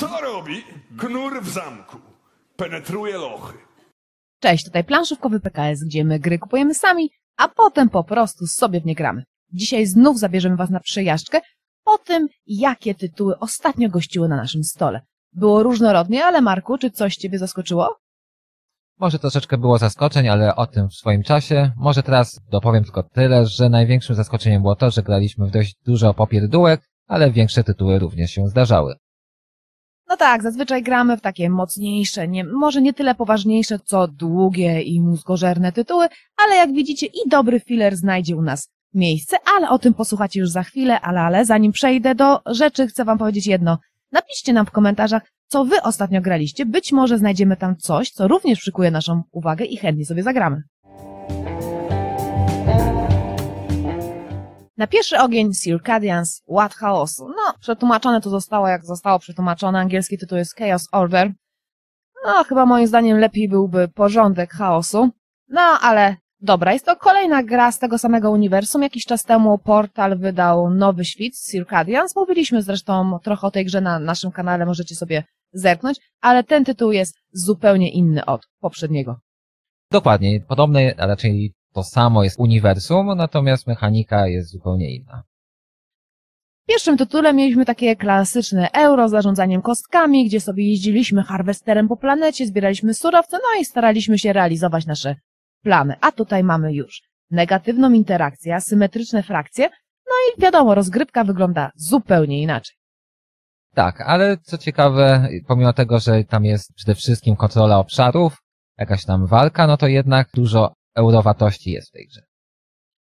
Co robi knur w zamku? Penetruje lochy. Cześć, tutaj planszówkowy PKS, gdzie my gry kupujemy sami, a potem po prostu sobie w nie gramy. Dzisiaj znów zabierzemy Was na przejażdżkę o tym, jakie tytuły ostatnio gościły na naszym stole. Było różnorodnie, ale Marku, czy coś Ciebie zaskoczyło? Może troszeczkę było zaskoczeń, ale o tym w swoim czasie. Może teraz dopowiem tylko tyle, że największym zaskoczeniem było to, że graliśmy w dość dużo popierdółek, ale większe tytuły również się zdarzały. No tak, zazwyczaj gramy w takie mocniejsze, nie, może nie tyle poważniejsze, co długie i mózgożerne tytuły, ale jak widzicie i dobry filler znajdzie u nas miejsce, ale o tym posłuchacie już za chwilę, ale, ale zanim przejdę do rzeczy, chcę wam powiedzieć jedno. Napiszcie nam w komentarzach, co wy ostatnio graliście, być może znajdziemy tam coś, co również przykuje naszą uwagę i chętnie sobie zagramy. Na pierwszy ogień Circadians Ład Chaosu. No, przetłumaczone to zostało jak zostało przetłumaczone. Angielski tytuł jest Chaos Order. No, chyba moim zdaniem lepiej byłby porządek chaosu. No, ale dobra, jest to kolejna gra z tego samego uniwersum. Jakiś czas temu Portal wydał nowy świt, Circadians. Mówiliśmy zresztą trochę o tej grze na naszym kanale, możecie sobie zerknąć, ale ten tytuł jest zupełnie inny od poprzedniego. Dokładnie, podobne, a raczej to samo jest uniwersum, natomiast mechanika jest zupełnie inna. W pierwszym tytule mieliśmy takie klasyczne euro z zarządzaniem kostkami, gdzie sobie jeździliśmy harwesterem po planecie, zbieraliśmy surowce, no i staraliśmy się realizować nasze plany. A tutaj mamy już negatywną interakcję, asymetryczne frakcje, no i wiadomo, rozgrywka wygląda zupełnie inaczej. Tak, ale co ciekawe, pomimo tego, że tam jest przede wszystkim kontrola obszarów, jakaś tam walka, no to jednak dużo eurowatości jest w tej grze.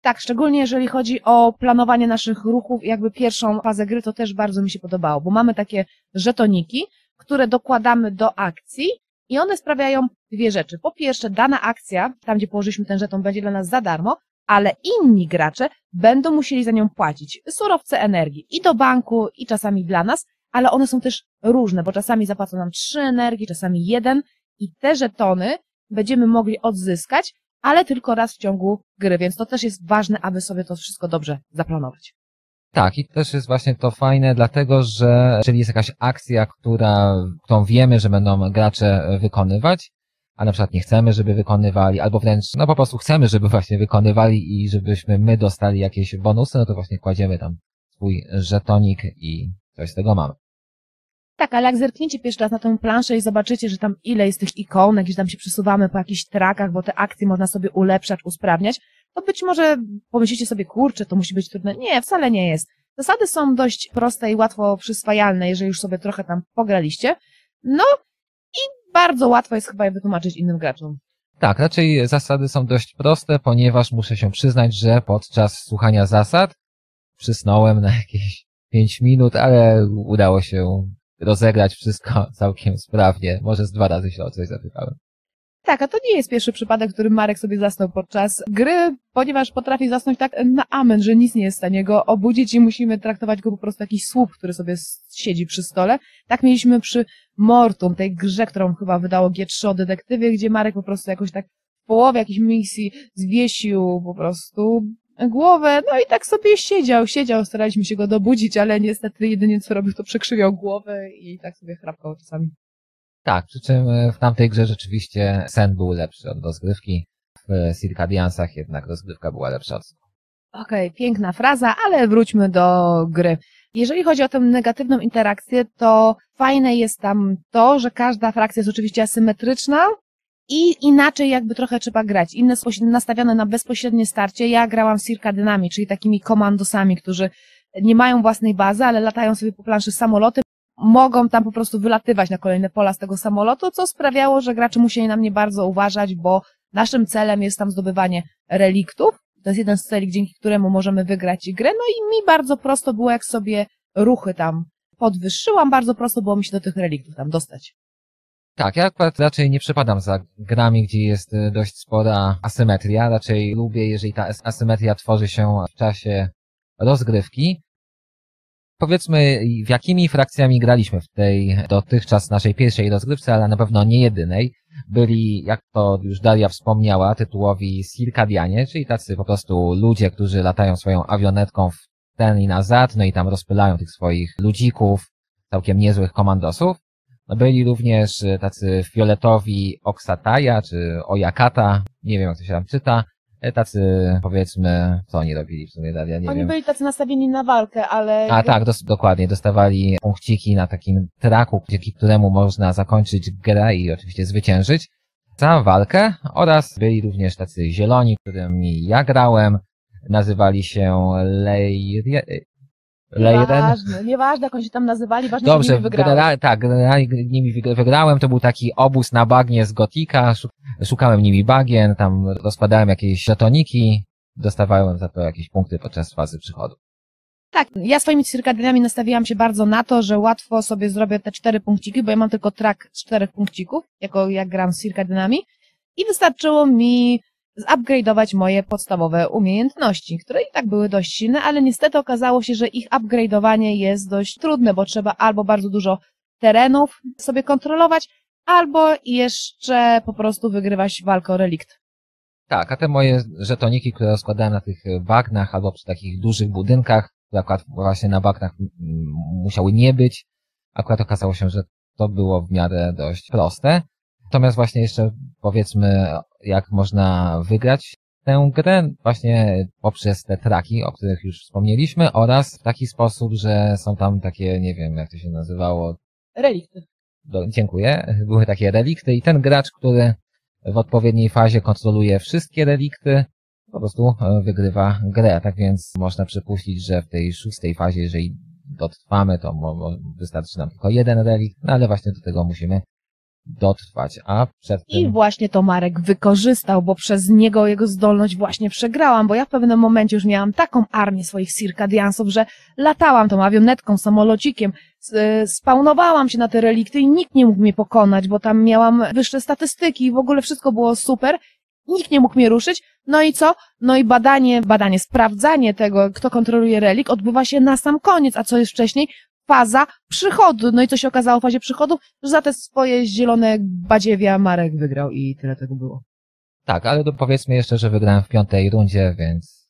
Tak, szczególnie jeżeli chodzi o planowanie naszych ruchów, jakby pierwszą fazę gry, to też bardzo mi się podobało, bo mamy takie żetoniki, które dokładamy do akcji i one sprawiają dwie rzeczy. Po pierwsze, dana akcja, tam gdzie położyliśmy ten żeton, będzie dla nas za darmo, ale inni gracze będą musieli za nią płacić surowce energii i do banku, i czasami dla nas, ale one są też różne, bo czasami zapłacą nam trzy energii, czasami jeden i te żetony będziemy mogli odzyskać, ale tylko raz w ciągu gry, więc to też jest ważne, aby sobie to wszystko dobrze zaplanować. Tak, i też jest właśnie to fajne, dlatego że jeżeli jest jakaś akcja, która, którą wiemy, że będą gracze wykonywać, a na przykład nie chcemy, żeby wykonywali, albo wręcz, no po prostu chcemy, żeby właśnie wykonywali i żebyśmy my dostali jakieś bonusy, no to właśnie kładziemy tam swój żetonik i coś z tego mamy. Tak, ale jak zerkniecie pierwszy raz na tę planszę i zobaczycie, że tam ile jest tych ikonek, gdzie tam się przesuwamy po jakichś trakach, bo te akcje można sobie ulepszać, usprawniać, to być może pomyślicie sobie, kurczę, to musi być trudne. Nie, wcale nie jest. Zasady są dość proste i łatwo przyswajalne, jeżeli już sobie trochę tam pograliście. No i bardzo łatwo jest chyba je wytłumaczyć innym graczom. Tak, raczej zasady są dość proste, ponieważ muszę się przyznać, że podczas słuchania zasad przysnąłem na jakieś 5 minut, ale udało się rozegrać wszystko całkiem sprawnie. Może z dwa razy się o coś zapytałem. Tak, a to nie jest pierwszy przypadek, w którym Marek sobie zasnął podczas gry, ponieważ potrafi zasnąć tak na amen, że nic nie jest w stanie go obudzić i musimy traktować go po prostu jakiś słup, który sobie siedzi przy stole. Tak mieliśmy przy Mortum, tej grze, którą chyba wydało G3 o detektywie, gdzie Marek po prostu jakoś tak w połowie jakiejś misji zwiesił po prostu głowę, no i tak sobie siedział, siedział, staraliśmy się go dobudzić, ale niestety jedynie co robił to przekrzywiał głowę i tak sobie chrapkał czasami. Tak, przy czym e, w tamtej grze rzeczywiście sen był lepszy od rozgrywki. W Circadiansach jednak rozgrywka była lepsza od Okej, okay, piękna fraza, ale wróćmy do gry. Jeżeli chodzi o tę negatywną interakcję, to fajne jest tam to, że każda frakcja jest oczywiście asymetryczna, i inaczej jakby trochę trzeba grać. Inne nastawione na bezpośrednie starcie. Ja grałam z cirkadynami, czyli takimi komandosami, którzy nie mają własnej bazy, ale latają sobie po planszy samoloty. Mogą tam po prostu wylatywać na kolejne pola z tego samolotu, co sprawiało, że gracze musieli na mnie bardzo uważać, bo naszym celem jest tam zdobywanie reliktów. To jest jeden z celi, dzięki któremu możemy wygrać grę. No i mi bardzo prosto było, jak sobie ruchy tam podwyższyłam, bardzo prosto było mi się do tych reliktów tam dostać. Tak, ja akurat raczej nie przepadam za grami, gdzie jest e, dość spora asymetria. Raczej lubię, jeżeli ta asymetria tworzy się w czasie rozgrywki. Powiedzmy, w jakimi frakcjami graliśmy w tej dotychczas naszej pierwszej rozgrywce, ale na pewno nie jedynej. Byli, jak to już Daria wspomniała, tytułowi Circadianie, czyli tacy po prostu ludzie, którzy latają swoją awionetką w ten i nazad, no i tam rozpylają tych swoich ludzików, całkiem niezłych komandosów. Byli również e, tacy fioletowi Oksataja, czy Ojakata, nie wiem jak to się tam czyta, E, tacy powiedzmy, co oni robili w sumie, ja nie Oni wiem. byli tacy nastawieni na walkę, ale... A tak, dos- dokładnie, dostawali punkciki na takim traku, dzięki któremu można zakończyć grę i oczywiście zwyciężyć za walkę oraz byli również tacy zieloni, którymi ja grałem, nazywali się Leir... Leiren. Nieważne, nieważne jak oni się tam nazywali, ważne, że Dobrze, nimi wygrałem. tak, generalnie nimi wyg- wygrałem, to był taki obóz na bagnie z Gotika, szu- szukałem nimi bagien, tam rozkładałem jakieś żetoniki, dostawałem za to jakieś punkty podczas fazy przychodu. Tak, ja swoimi cyrkadianami nastawiłam się bardzo na to, że łatwo sobie zrobię te cztery punkciki, bo ja mam tylko track z czterech punkcików, jako jak gram z cyrkadianami i wystarczyło mi zupgrade'ować moje podstawowe umiejętności, które i tak były dość silne, ale niestety okazało się, że ich upgrade'owanie jest dość trudne, bo trzeba albo bardzo dużo terenów sobie kontrolować, albo jeszcze po prostu wygrywać walkę o relikt. Tak, a te moje żetoniki, które rozkładałem na tych bagnach albo przy takich dużych budynkach, które akurat właśnie na bagnach musiały nie być, akurat okazało się, że to było w miarę dość proste. Natomiast właśnie jeszcze powiedzmy, jak można wygrać tę grę właśnie poprzez te traki, o których już wspomnieliśmy oraz w taki sposób, że są tam takie, nie wiem jak to się nazywało, Relikty. do, dziękuję. Były takie relikty i ten gracz, który w odpowiedniej fazie kontroluje wszystkie relikty, po prostu e, wygrywa grę. Tak więc można przypuścić, że w tej szóstej fazie, jeżeli dotrwamy, to wystarczy nam tylko jeden relikt, no ale właśnie do tego musimy dotrwać. A przed I tym... właśnie to Marek wykorzystał, bo przez niego jego zdolność właśnie przegrałam, bo ja w pewnym momencie już miałam taką armię swoich cirkadiansów, że latałam tą awionetką, samolocikiem, spawnowałam się na te relikty i nikt nie mógł mnie pokonać, bo tam miałam wyższe statystyki i w ogóle wszystko było super. Nikt nie mógł mnie ruszyć. No i co? No i badanie, badanie, sprawdzanie tego, kto kontroluje relik, odbywa się na sam koniec, a co jest wcześniej? Faza przychodu. No i co się okazało w fazie przychodu? Że za te swoje zielone badziewia Marek wygrał i tyle tego było. Tak, ale to powiedzmy jeszcze, że wygrałem w piątej rundzie, więc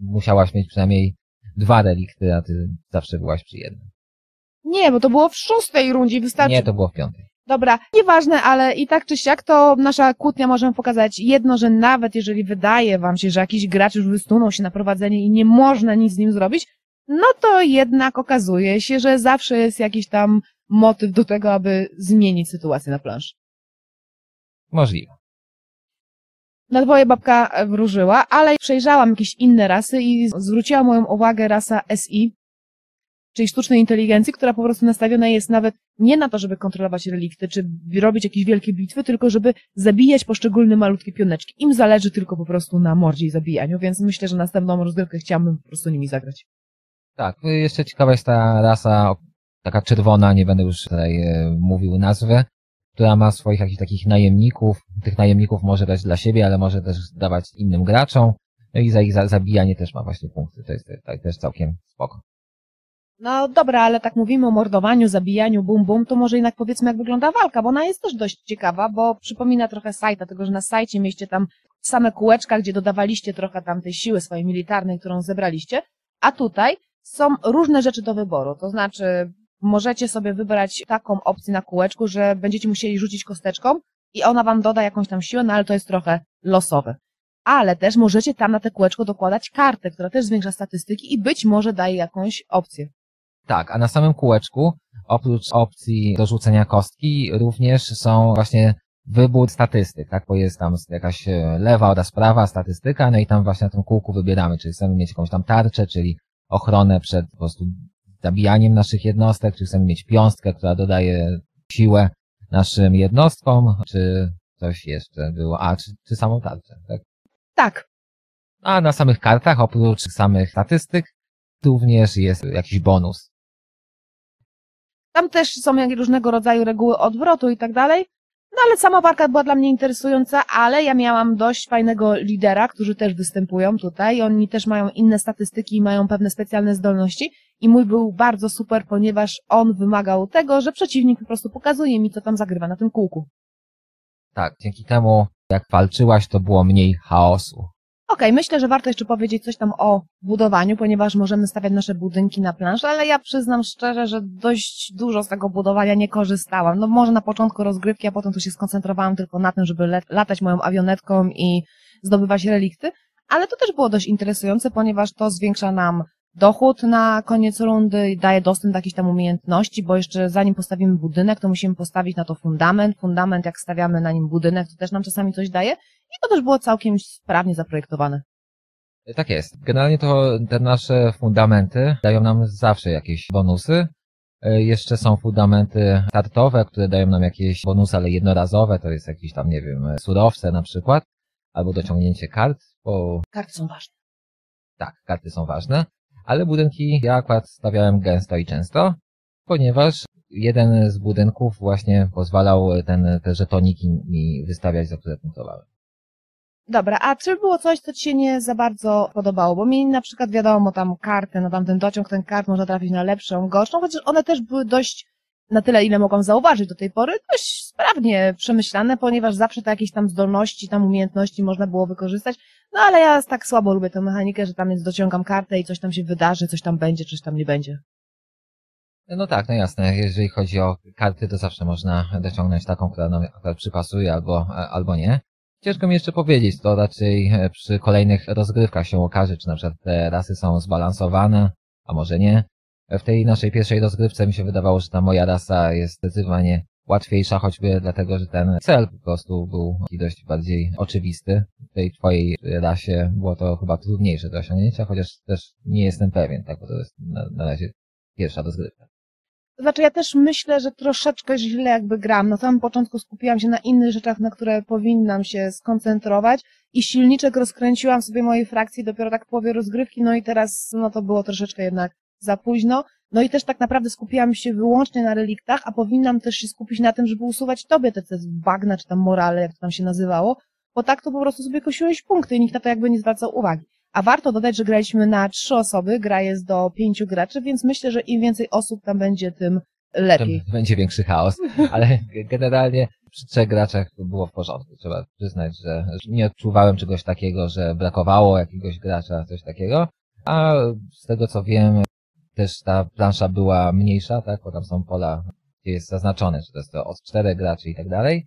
musiałaś mieć przynajmniej dwa relikty, a ty zawsze byłaś przy jednym. Nie, bo to było w szóstej rundzie wystarczy. Nie, to było w piątej. Dobra, nieważne, ale i tak czy siak to nasza kłótnia może pokazać jedno, że nawet jeżeli wydaje wam się, że jakiś gracz już wysunął się na prowadzenie i nie można nic z nim zrobić, no to jednak okazuje się, że zawsze jest jakiś tam motyw do tego, aby zmienić sytuację na planszy. Możliwe. Na dwoje babka wróżyła, ale przejrzałam jakieś inne rasy i zwróciła moją uwagę rasa SI, czyli sztucznej inteligencji, która po prostu nastawiona jest nawet nie na to, żeby kontrolować relikty, czy robić jakieś wielkie bitwy, tylko żeby zabijać poszczególne malutkie pioneczki. Im zależy tylko po prostu na mordzie i zabijaniu, więc myślę, że następną rozgrywkę chciałabym po prostu nimi zagrać. Tak, jeszcze ciekawa jest ta rasa, taka czerwona, nie będę już tutaj e, mówił nazwy, która ma swoich jakichś takich najemników. Tych najemników może dać dla siebie, ale może też dawać innym graczom. No i za ich za, zabijanie też ma właśnie punkty. To jest te- też całkiem spoko. No dobra, ale tak mówimy o mordowaniu, zabijaniu, bum bum, to może jednak powiedzmy jak wygląda walka, bo ona jest też dość ciekawa, bo przypomina trochę sajta, tego, że na sajcie mieliście tam same kółeczka, gdzie dodawaliście trochę tam tej siły swojej militarnej, którą zebraliście, a tutaj są różne rzeczy do wyboru, to znaczy możecie sobie wybrać taką opcję na kółeczku, że będziecie musieli rzucić kosteczką i ona wam doda jakąś tam siłę, no ale to jest trochę losowe. Ale też możecie tam na te kółeczko dokładać kartę, która też zwiększa statystyki i być może daje jakąś opcję. Tak, a na samym kółeczku, oprócz opcji do rzucenia kostki, również są właśnie wybór statystyk, tak? Bo jest tam jakaś e, lewa oraz prawa statystyka, no i tam właśnie na tym kółku wybieramy, czy chcemy mieć jakąś tam tarczę, czyli ochronę przed po prostu zabijaniem naszych jednostek, czy chcemy mieć piąstkę, która dodaje siłę naszym jednostkom, czy coś jeszcze było, a, czy, czy samą tarczę, tak? Tak, A na samych kartach, oprócz samych statystyk, również jest jakiś bonus. Tam też są jakieś różnego rodzaju reguły odwrotu i tak dalej. No ale sama walka była dla mnie interesująca, ale ja miałam dość fajnego lidera, którzy też występują tutaj. Oni też mają inne statystyki i mają pewne specjalne zdolności. I mój był bardzo super, ponieważ on wymagał tego, że przeciwnik po prostu pokazuje mi, co tam zagrywa na tym kółku. Tak, dzięki temu, jak walczyłaś, to było mniej chaosu. Okej, myślę, że warto jeszcze powiedzieć coś tam o budowaniu, ponieważ możemy stawiać nasze budynki na planszy, ale ja przyznam szczerze, że dość dużo z tego budowania nie korzystałam. No może na początku rozgrywki, a potem tu się skoncentrowałam tylko na tym, żeby latać moją awionetką i zdobywać relikty, ale to też było dość interesujące, ponieważ to zwiększa nam dochód na koniec rundy daje dostęp do jakichś tam umiejętności, bo jeszcze zanim postawimy budynek, to musimy postawić na to fundament. Fundament, jak stawiamy na nim budynek, to też nam czasami coś daje i to też było całkiem sprawnie zaprojektowane. Tak jest. Generalnie to te nasze fundamenty dają nam zawsze jakieś bonusy. E, Jeszcze są fundamenty startowe, które dają nam jakieś bonusy, ale jednorazowe, to jest jakieś tam, nie wiem, surowce na przykład, albo dociągnięcie kart, bo Karty są ważne. tak, karty są ważne, ale budynki ja akurat stawiałem gęsto i często, ponieważ jeden z budynków właśnie pozwalał ten, te żetoniki mi wystawiać, za które punktowałem. Dobra, a czy było coś, co ci się nie za bardzo podobało? Bo mi na przykład wiadomo tam karty, no tam ten dociąg, ten kart można trafić na lepszą, gorszą, chociaż one też były dość, na tyle ile mogłam zauważyć do tej pory, dość sprawnie przemyślane, ponieważ zawsze te jakieś tam zdolności, tam umiejętności można było wykorzystać. No ale ja tak słabo lubię tę mechanikę, że tam jest dociągam kartę i coś tam się wydarzy, coś tam będzie, coś tam nie będzie. No tak, no jasne, jeżeli chodzi o karty, to zawsze można dociągnąć taką, która nam przypasuje albo, albo nie. Ciężko mi jeszcze powiedzieć, to raczej e, przy kolejnych rozgrywkach się okaże, czy na przykład te rasy są zbalansowane, a może nie. W tej naszej pierwszej rozgrywce mi się wydawało, że ta moja rasa jest zdecydowanie łatwiejsza, choćby dlatego, że ten cel po prostu był dość bardziej oczywisty. W tej twojej rasie było to chyba trudniejsze do osiągnięcia, chociaż też nie jestem pewien, tak, bo to jest na, na razie pierwsza rozgrywka. Znaczy ja też myślę, że troszeczkę źle jakby gram. Na samym początku skupiłam się na innych rzeczach, na które powinnam się skoncentrować i silniczek rozkręciłam sobie mojej frakcji dopiero tak w połowie rozgrywki, no i teraz no to było troszeczkę jednak za późno. No i też tak naprawdę skupiłam się wyłącznie na reliktach, a powinnam też się skupić na tym, żeby usuwać tobie te, te bagna, czy tam morale, jak to tam się nazywało, bo tak to po prostu sobie kosiłeś punkty i nikt na to jakby nie zwracał uwagi. A warto dodać, że graliśmy na trzy osoby, gra jest do pięciu graczy, więc myślę, że im więcej osób tam będzie, tym lepiej. Będzie większy chaos, ale generalnie przy trzech graczach było w porządku. Trzeba przyznać, że nie odczuwałem czegoś takiego, że brakowało jakiegoś gracza, coś takiego. A z tego co wiem, też ta plansza była mniejsza, tak, bo tam są pola, gdzie jest zaznaczone, że to jest to od czterech graczy i tak dalej.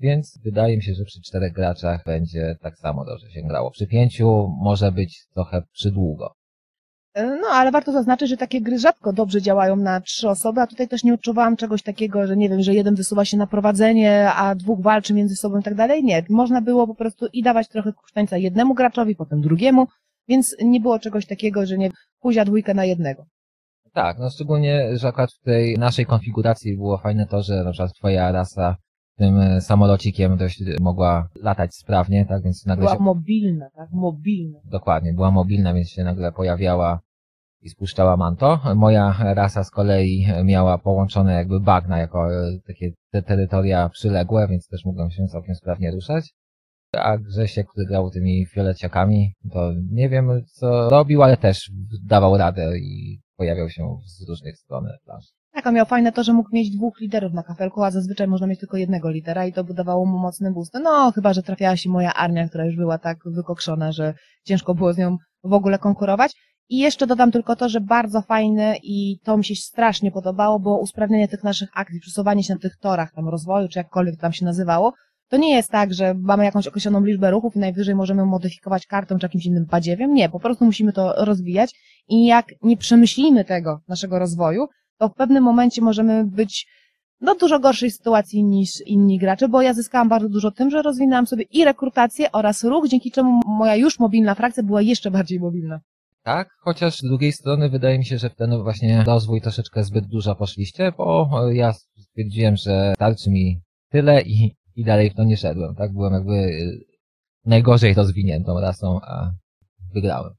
Więc wydaje mi się, że przy czterech graczach będzie tak samo dobrze się grało. Przy pięciu może być trochę przydługo. No, ale warto zaznaczyć, że takie gry rzadko dobrze działają na trzy osoby, a tutaj też nie odczuwałam czegoś takiego, że nie wiem, że jeden wysuwa się na prowadzenie, a dwóch walczy między sobą i tak dalej. Nie, można było po prostu i dawać trochę kusztańca jednemu graczowi, potem drugiemu, więc nie było czegoś takiego, że nie huzia dwójkę na jednego. Tak, no szczególnie, że akurat w tej naszej konfiguracji było fajne to, że na przykład twoja rasa tym samolocikiem dość mogła latać sprawnie, tak, więc nagle Była się... mobilna, tak, mobilna. Dokładnie, była mobilna, więc się nagle pojawiała i spuszczała manto. Moja rasa z kolei miała połączone jakby bagna jako e, takie te terytoria przyległe, więc też mogłem się całkiem sprawnie ruszać. A Grzesiek, który grał tymi fioleciakami, to nie wiem co robił, ale też dawał radę i pojawiał się z różnych stron planszy. Tak, a miał fajne to, że mógł mieć dwóch liderów na kafelku, a zazwyczaj można mieć tylko jednego lidera i to by dawało mu mocny boost. No, chyba, że trafiała się moja armia, która już była tak wykokszona, że ciężko było z nią w ogóle konkurować. I jeszcze dodam tylko to, że bardzo fajne i to mi się strasznie podobało, było usprawnienie tych naszych akcji, przesuwanie się na tych torach tam rozwoju, czy jakkolwiek to tam się nazywało. To nie jest tak, że mamy jakąś określoną liczbę ruchów i najwyżej możemy modyfikować kartą czy jakimś innym badziewiem. Nie, po prostu musimy to rozwijać i jak nie przemyślimy tego naszego rozwoju, to w pewnym momencie możemy być no, dużo gorszej sytuacji niż inni gracze, bo ja zyskałam bardzo dużo tym, że rozwinęłam sobie i rekrutację oraz ruch, dzięki czemu moja już mobilna frakcja była jeszcze bardziej mobilna. Tak, chociaż z drugiej strony wydaje mi się, że w ten właśnie rozwój troszeczkę zbyt dużo poszliście, bo ja stwierdziłem, że starczy mi tyle i, i dalej w to nie szedłem, tak? Byłem jakby najgorzej rozwiniętą rasą, a wygrałem.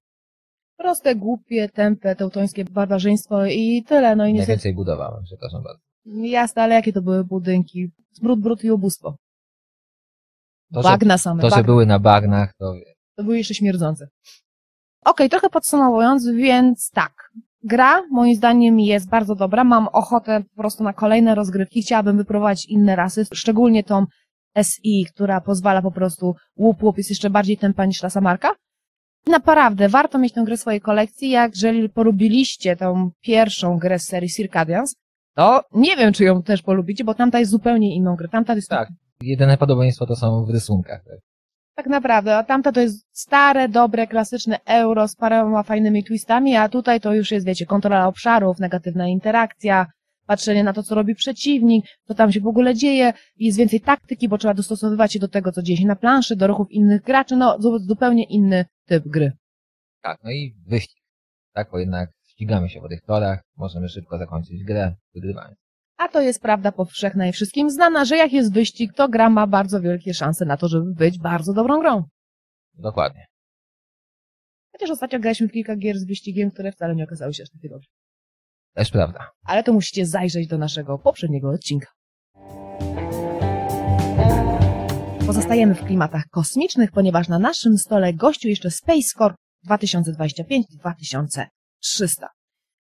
Proste, głupie, tępe, teutońskie barbarzyństwo i tyle, no i niestety. Najwięcej budowałem, przepraszam bardzo. Jasne, ale jakie to były budynki? Smród, brud i ubóstwo. To, że, Bagna same, to, że były na bagnach, to To były jeszcze śmierdzące. Okej, trochę podsumowując, więc tak. Gra, moim zdaniem, jest bardzo dobra. Mam ochotę po prostu na kolejne rozgrywki. Chciałabym wypróbować inne rasy, szczególnie tą SI, która pozwala po prostu łup, łup jest jeszcze bardziej tempa niż rasa marka. Naprawdę, warto mieć tę grę w swojej kolekcji, jak jeżeli polubiliście tą pierwszą grę z serii Circadians, to nie wiem, czy ją też polubicie, bo tamta jest zupełnie inną grę. Tamta jest Tak. Jedyne podobieństwo to są w rysunkach. Tak? tak naprawdę, a tamta to jest stare, dobre, klasyczne euro z paroma fajnymi twistami, a tutaj to już jest, wiecie, kontrola obszarów, negatywna interakcja, patrzenie na to, co robi przeciwnik, co tam się w ogóle dzieje, jest więcej taktyki, bo trzeba dostosowywać się do tego, co dzieje się na planszy, do ruchów innych graczy, no zu- zupełnie inny typ gry. Tak, no i wyścig. Tak, bo jednak ścigamy się po tych torach, możemy szybko zakończyć grę, wygrywając. A to jest prawda powszechna i wszystkim znana, że jak jest wyścig, to gra ma bardzo wielkie szanse na to, żeby być bardzo dobrą grą. Dokładnie. Chociaż ostatnio graliśmy w kilka gier z wyścigiem, które wcale nie okazały się aż takie dobre. Też prawda. Ale to musicie zajrzeć do naszego poprzedniego odcinka. Pozostajemy w klimatach kosmicznych, ponieważ na naszym stole gościu jeszcze Space Corp 2025-2300.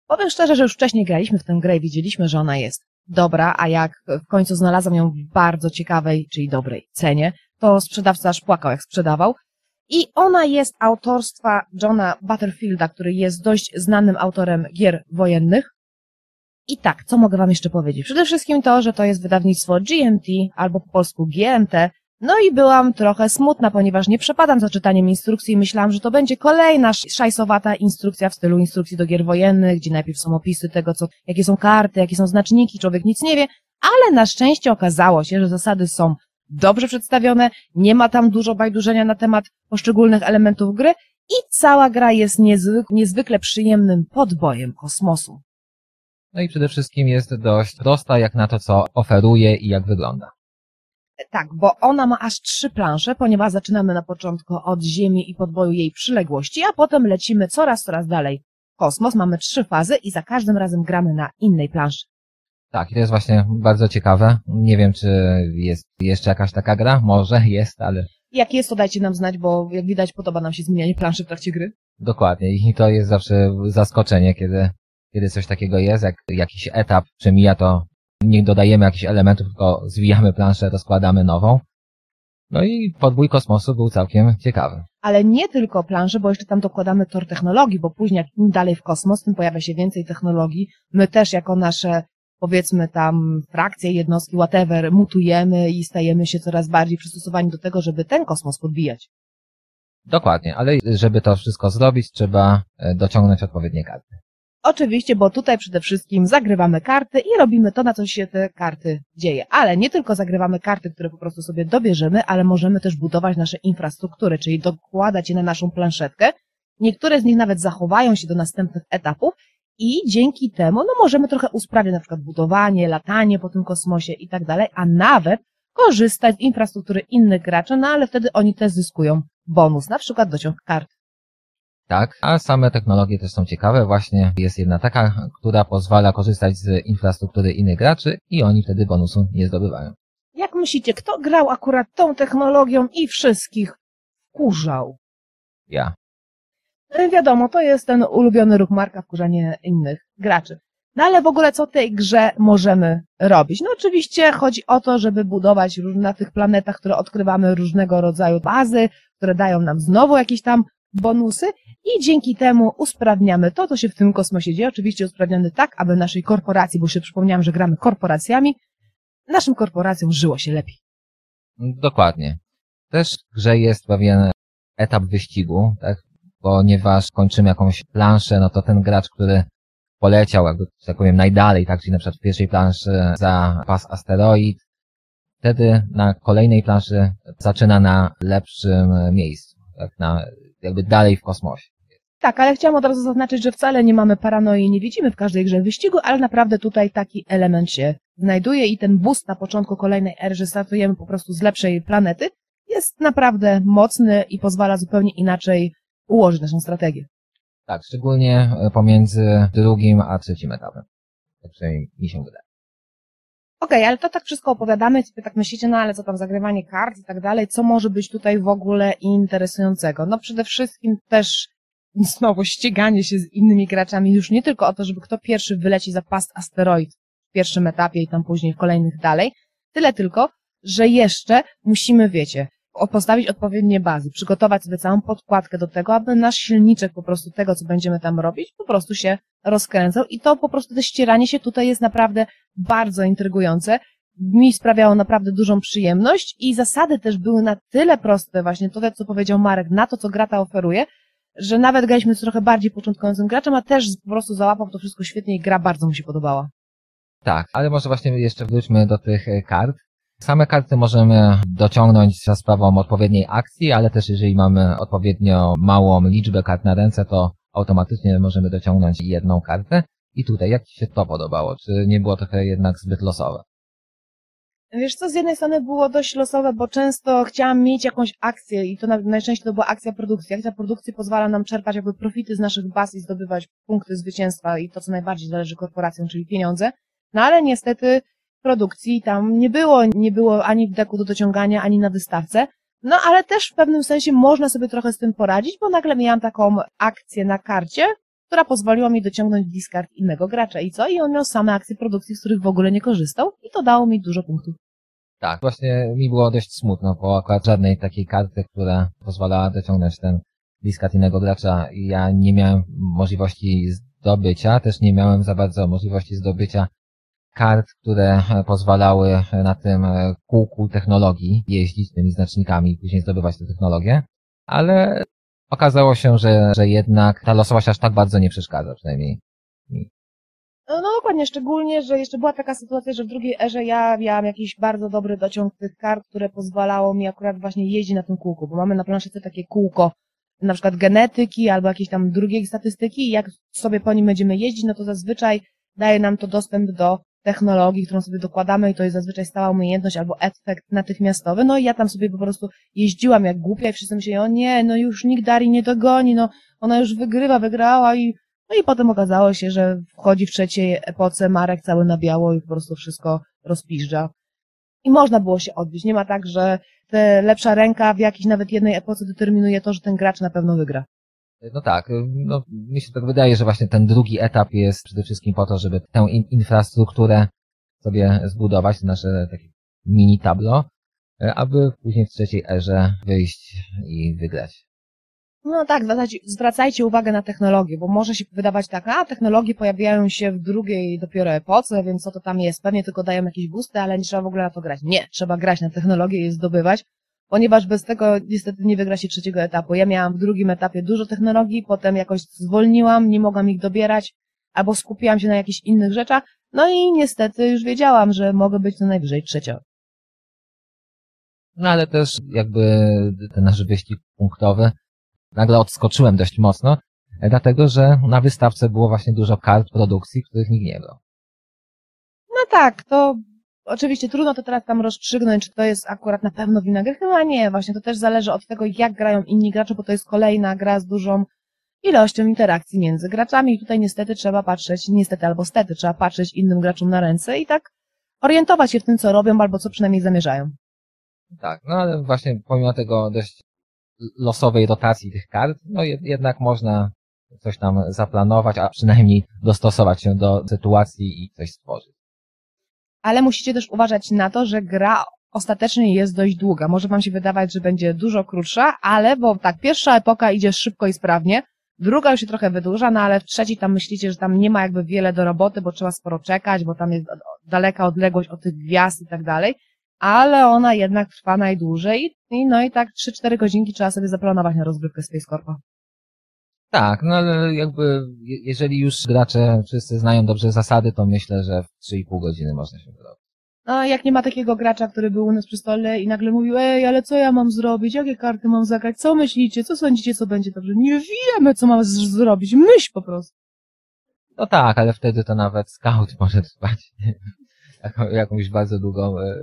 Powiem szczerze, że już wcześniej graliśmy w tę grę i widzieliśmy, że ona jest dobra, a jak w końcu znalazłam ją w bardzo ciekawej, czyli dobrej cenie, to sprzedawca aż płakał, jak sprzedawał. I ona jest autorstwa Johna Butterfielda, który jest dość znanym autorem gier wojennych. I tak, co mogę wam jeszcze powiedzieć? Przede wszystkim to, że to jest wydawnictwo GMT, albo po polsku GMT. No i byłam trochę smutna, ponieważ nie przepadam za czytaniem instrukcji i myślałam, że to będzie kolejna sz- szajsowata instrukcja w stylu instrukcji do gier wojennych, gdzie najpierw są opisy tego, co, jakie są karty, jakie są znaczniki, człowiek nic nie wie, ale na szczęście okazało się, że zasady są dobrze przedstawione, nie ma tam dużo bajdurzenia na temat poszczególnych elementów gry i cała gra jest niezwyk- niezwykle przyjemnym podbojem kosmosu. No i przede wszystkim jest dość prosta jak na to, co oferuje i jak wygląda. Tak, bo ona ma aż trzy plansze, ponieważ zaczynamy na początku od Ziemi i podboju jej przyległości, a potem lecimy coraz, coraz dalej kosmos. Mamy trzy fazy i za każdym razem gramy na innej planszy. Tak, i to jest właśnie bardzo ciekawe. Nie wiem, czy jest jeszcze jakaś taka gra. Może jest, ale Jak jest, to dajcie nam znać, bo jak widać podoba nam się zmienianie planszy w trakcie gry. dokładnie. I to jest zawsze zaskoczenie, kiedy, kiedy coś takiego jest, jak jakiś etap przemija, to nie dodajemy jakichś elementów, tylko zwijamy planszę, rozkładamy nową. No i podbój kosmosu był całkiem ciekawy. Ale nie tylko plansze, bo jeszcze tam dokładamy tor technologii, bo później jak im dalej w kosmos, tym pojawia się więcej technologii. My też jako nasze, powiedzmy tam frakcje, jednostki, whatever, mutujemy i stajemy się coraz bardziej przystosowani do tego, żeby ten kosmos podbijać. Dokładnie, ale żeby to wszystko zrobić, trzeba e, dociągnąć odpowiednie karty. Oczywiście, bo tutaj przede wszystkim zagrywamy karty i robimy to, na co się te karty dzieje. Ale nie tylko zagrywamy karty, które po prostu sobie dobierzemy, ale możemy też budować nasze infrastruktury, czyli dokładać je na naszą planszetkę. Niektóre z nich nawet zachowają się do następnych etapów i dzięki temu no, możemy trochę usprawnić na przykład budowanie, latanie po tym kosmosie i tak dalej, a nawet korzystać z infrastruktury innych graczy, no ale wtedy oni też zyskują bonus, na przykład dociąg kart. Tak, a same technologie też są ciekawe. Właśnie jest jedna taka, która pozwala korzystać z infrastruktury innych graczy i oni wtedy bonusu nie zdobywają. Jak myślicie, kto grał akurat tą technologią i wszystkich wkurzał? Ja. E, Wiadomo, to jest ten ulubiony ruch Marka, wkurzanie innych graczy. No ale w ogóle co w tej grze możemy robić? No oczywiście chodzi o to, żeby budować na tych planetach, które odkrywamy różnego rodzaju bazy, które dają nam znowu jakieś tam bonusy i dzięki temu usprawniamy to, co się w tym kosmosie dzieje. Oczywiście usprawniamy tak, aby naszej korporacji, bo się przypomniałam, że gramy korporacjami, naszym korporacjom żyło się lepiej. Dokładnie. Też w grze jest pewien etap wyścigu, tak? Ponieważ kończymy jakąś planszę, no to ten gracz, który poleciał, jakby, tak powiem, najdalej, tak? Czyli na przykład w pierwszej planszy za pas asteroid, wtedy na kolejnej planszy zaczyna na lepszym miejscu, tak? Na, jakby dalej w kosmosie. Tak, ale chciałam od razu zaznaczyć, że wcale nie mamy paranoi, nie widzimy w każdej grze wyścigu, ale naprawdę tutaj taki element się znajduje i ten boost na początku kolejnej ery, że startujemy po prostu z lepszej planety, jest naprawdę mocny i pozwala zupełnie inaczej ułożyć naszą strategię. Tak, szczególnie pomiędzy drugim a trzecim etapem. Tak przynajmniej mi się wydaje. Okej, ale to tak wszystko opowiadamy, sobie tak myślicie, no ale co tam, zagrywanie kart i tak dalej, co może być tutaj w ogóle interesującego? No przede wszystkim też znowu ściganie się z innymi graczami, już nie tylko o to, żeby kto pierwszy wyleci za past asteroid w pierwszym etapie i tam później w kolejnych dalej, tyle tylko, że jeszcze musimy, wiecie, postawić odpowiednie bazy, przygotować sobie całą podkładkę do tego, aby nasz silniczek po prostu tego, co będziemy tam robić, po prostu się rozkręcał i to po prostu to ścieranie się tutaj jest naprawdę bardzo intrygujące. Mi sprawiało naprawdę dużą przyjemność i zasady też były na tyle proste, właśnie to, co powiedział Marek, na to, co gra ta oferuje, że nawet graliśmy z trochę bardziej początkującym graczem, a też po prostu załapał to wszystko świetnie i gra bardzo mu się podobała. Tak, ale może właśnie jeszcze wróćmy do tych e, kart. Same karty możemy dociągnąć za sprawą odpowiedniej akcji, ale też jeżeli mamy odpowiednio małą liczbę kart na ręce, to automatycznie możemy dociągnąć jedną kartę. I tutaj, jak Ci się to podobało? Czy nie było trochę jednak zbyt losowe? Wiesz co, z jednej strony było dość losowe, bo często chciałam mieć jakąś akcję i to na- najczęściej to była akcja produkcji. Akcja produkcji pozwala nam czerpać jakby profity z naszych baz i zdobywać punkty zwycięstwa i to, co najbardziej zależy korporacjom, czyli pieniądze. No ale niestety produkcji tam nie było, nie było ani deku do dociągania, ani na wystawce. No ale też w pewnym sensie można sobie trochę z tym poradzić, bo nagle miałam taką akcję na karcie, która pozwoliła mi dociągnąć discard innego gracza. I co? I on miał same akcje produkcji, z których w ogóle nie korzystał i to dało mi dużo punktów. Tak, właśnie mi było dość smutno, bo akurat żadnej takiej karty, która pozwalała dociągnąć ten diskat innego gracza, ja nie miałem możliwości zdobycia, też nie miałem za bardzo możliwości zdobycia kart, które e, pozwalały na tym e, kółku technologii jeździć tymi znacznikami i później zdobywać te technologie, ale okazało się, że, że jednak ta losowość aż tak bardzo nie przeszkadza, przynajmniej No, no dokładnie, szczególnie, że jeszcze była taka sytuacja, że w drugiej erze ja miałam jakiś bardzo dobry dociąg tych kart, które pozwalało mi akurat właśnie jeździć na tym kółku, bo mamy na planszyce takie kółko, na przykład genetyki albo jakieś tam drugiej statystyki i jak sobie po nim będziemy jeździć, no to zazwyczaj daje nam to dostęp do technologii, którą sobie dokładamy i to jest zazwyczaj stała umiejętność albo efekt natychmiastowy, no i ja tam sobie po prostu jeździłam jak głupia i wszyscy myśleli, o nie, no już nikt Dari nie dogoni, no ona już wygrywa, wygrała i no i potem okazało się, że wchodzi w trzeciej epoce Marek cały na biało i po prostu wszystko rozpiżdża. I można było się odbić. Nie ma tak, że te lepsza ręka w jakiejś nawet jednej epoce determinuje to, że ten gracz na pewno wygra. No tak, no, mi się tak wydaje, że właśnie ten drugi etap jest przede wszystkim po to, żeby tę in infrastrukturę sobie zbudować, nasze takie mini tablo, e, aby później w trzeciej erze wyjść i wygrać. No tak, zwracajcie, uwagę na technologię, bo może się wydawać tak, a technologie pojawiają się w drugiej dopiero epoce, więc co to tam jest? Pewnie tylko dają jakieś boosty, ale nie trzeba w ogóle na to grać. Nie, trzeba grać na technologię i zdobywać, ponieważ bez tego niestety nie wygra się trzeciego etapu. Ja miałam w drugim etapie dużo technologii, potem jakoś zwolniłam, nie mogłam ich dobierać, albo skupiłam się na jakichś innych rzeczach, no i niestety już wiedziałam, że mogę być co najwyżej trzecią. No ale też jakby ten nasz wyścig punktowy nagle odskoczyłem dość mocno, dlatego że na wystawce było właśnie dużo kart produkcji, których nikt nie brał. No tak, to oczywiście trudno to teraz tam rozstrzygnąć, czy to jest akurat na pewno wina gry. Chyba nie, właśnie to też zależy od tego, jak grają inni gracze, bo to jest kolejna gra z dużą ilością interakcji między graczami i tutaj niestety trzeba patrzeć, niestety albo stety, trzeba patrzeć innym graczom na ręce i tak orientować się w tym, co robią, albo co przynajmniej zamierzają. Tak, no ale właśnie pomimo tego dość losowej rotacji tych kart, no jed jednak można coś tam zaplanować, a przynajmniej dostosować się do sytuacji i coś stworzyć. Ale musicie też uważać na to, że gra ostatecznie jest dość długa. Może wam się wydawać, że będzie dużo krótsza, ale bo tak, pierwsza epoka idzie szybko i sprawnie, druga już się trochę wydłuża, no ale w trzeciej tam myślicie, że tam nie ma jakby wiele do roboty, bo trzeba sporo czekać, bo tam jest daleka odległość od tych gwiazd i tak dalej, ale ona jednak trwa najdłużej i no i tak 3-4 godzinki trzeba sobie zaplanować na rozgrywkę Space Corpa. Tak, no ale jakby je- jeżeli już gracze wszyscy znają dobrze zasady, to myślę, że w 3,5 godziny można się wyrobić. No, jak nie ma takiego gracza, który był u nas przy stole i nagle mówił, ej, ale co ja mam zrobić, jakie karty mam zagrać, co myślicie, co sądzicie, co będzie dobrze? Nie wiemy, co mamy z- zrobić, myśl po prostu. No tak, ale wtedy to nawet scout może trwać jaką, jakąś bardzo długą, e,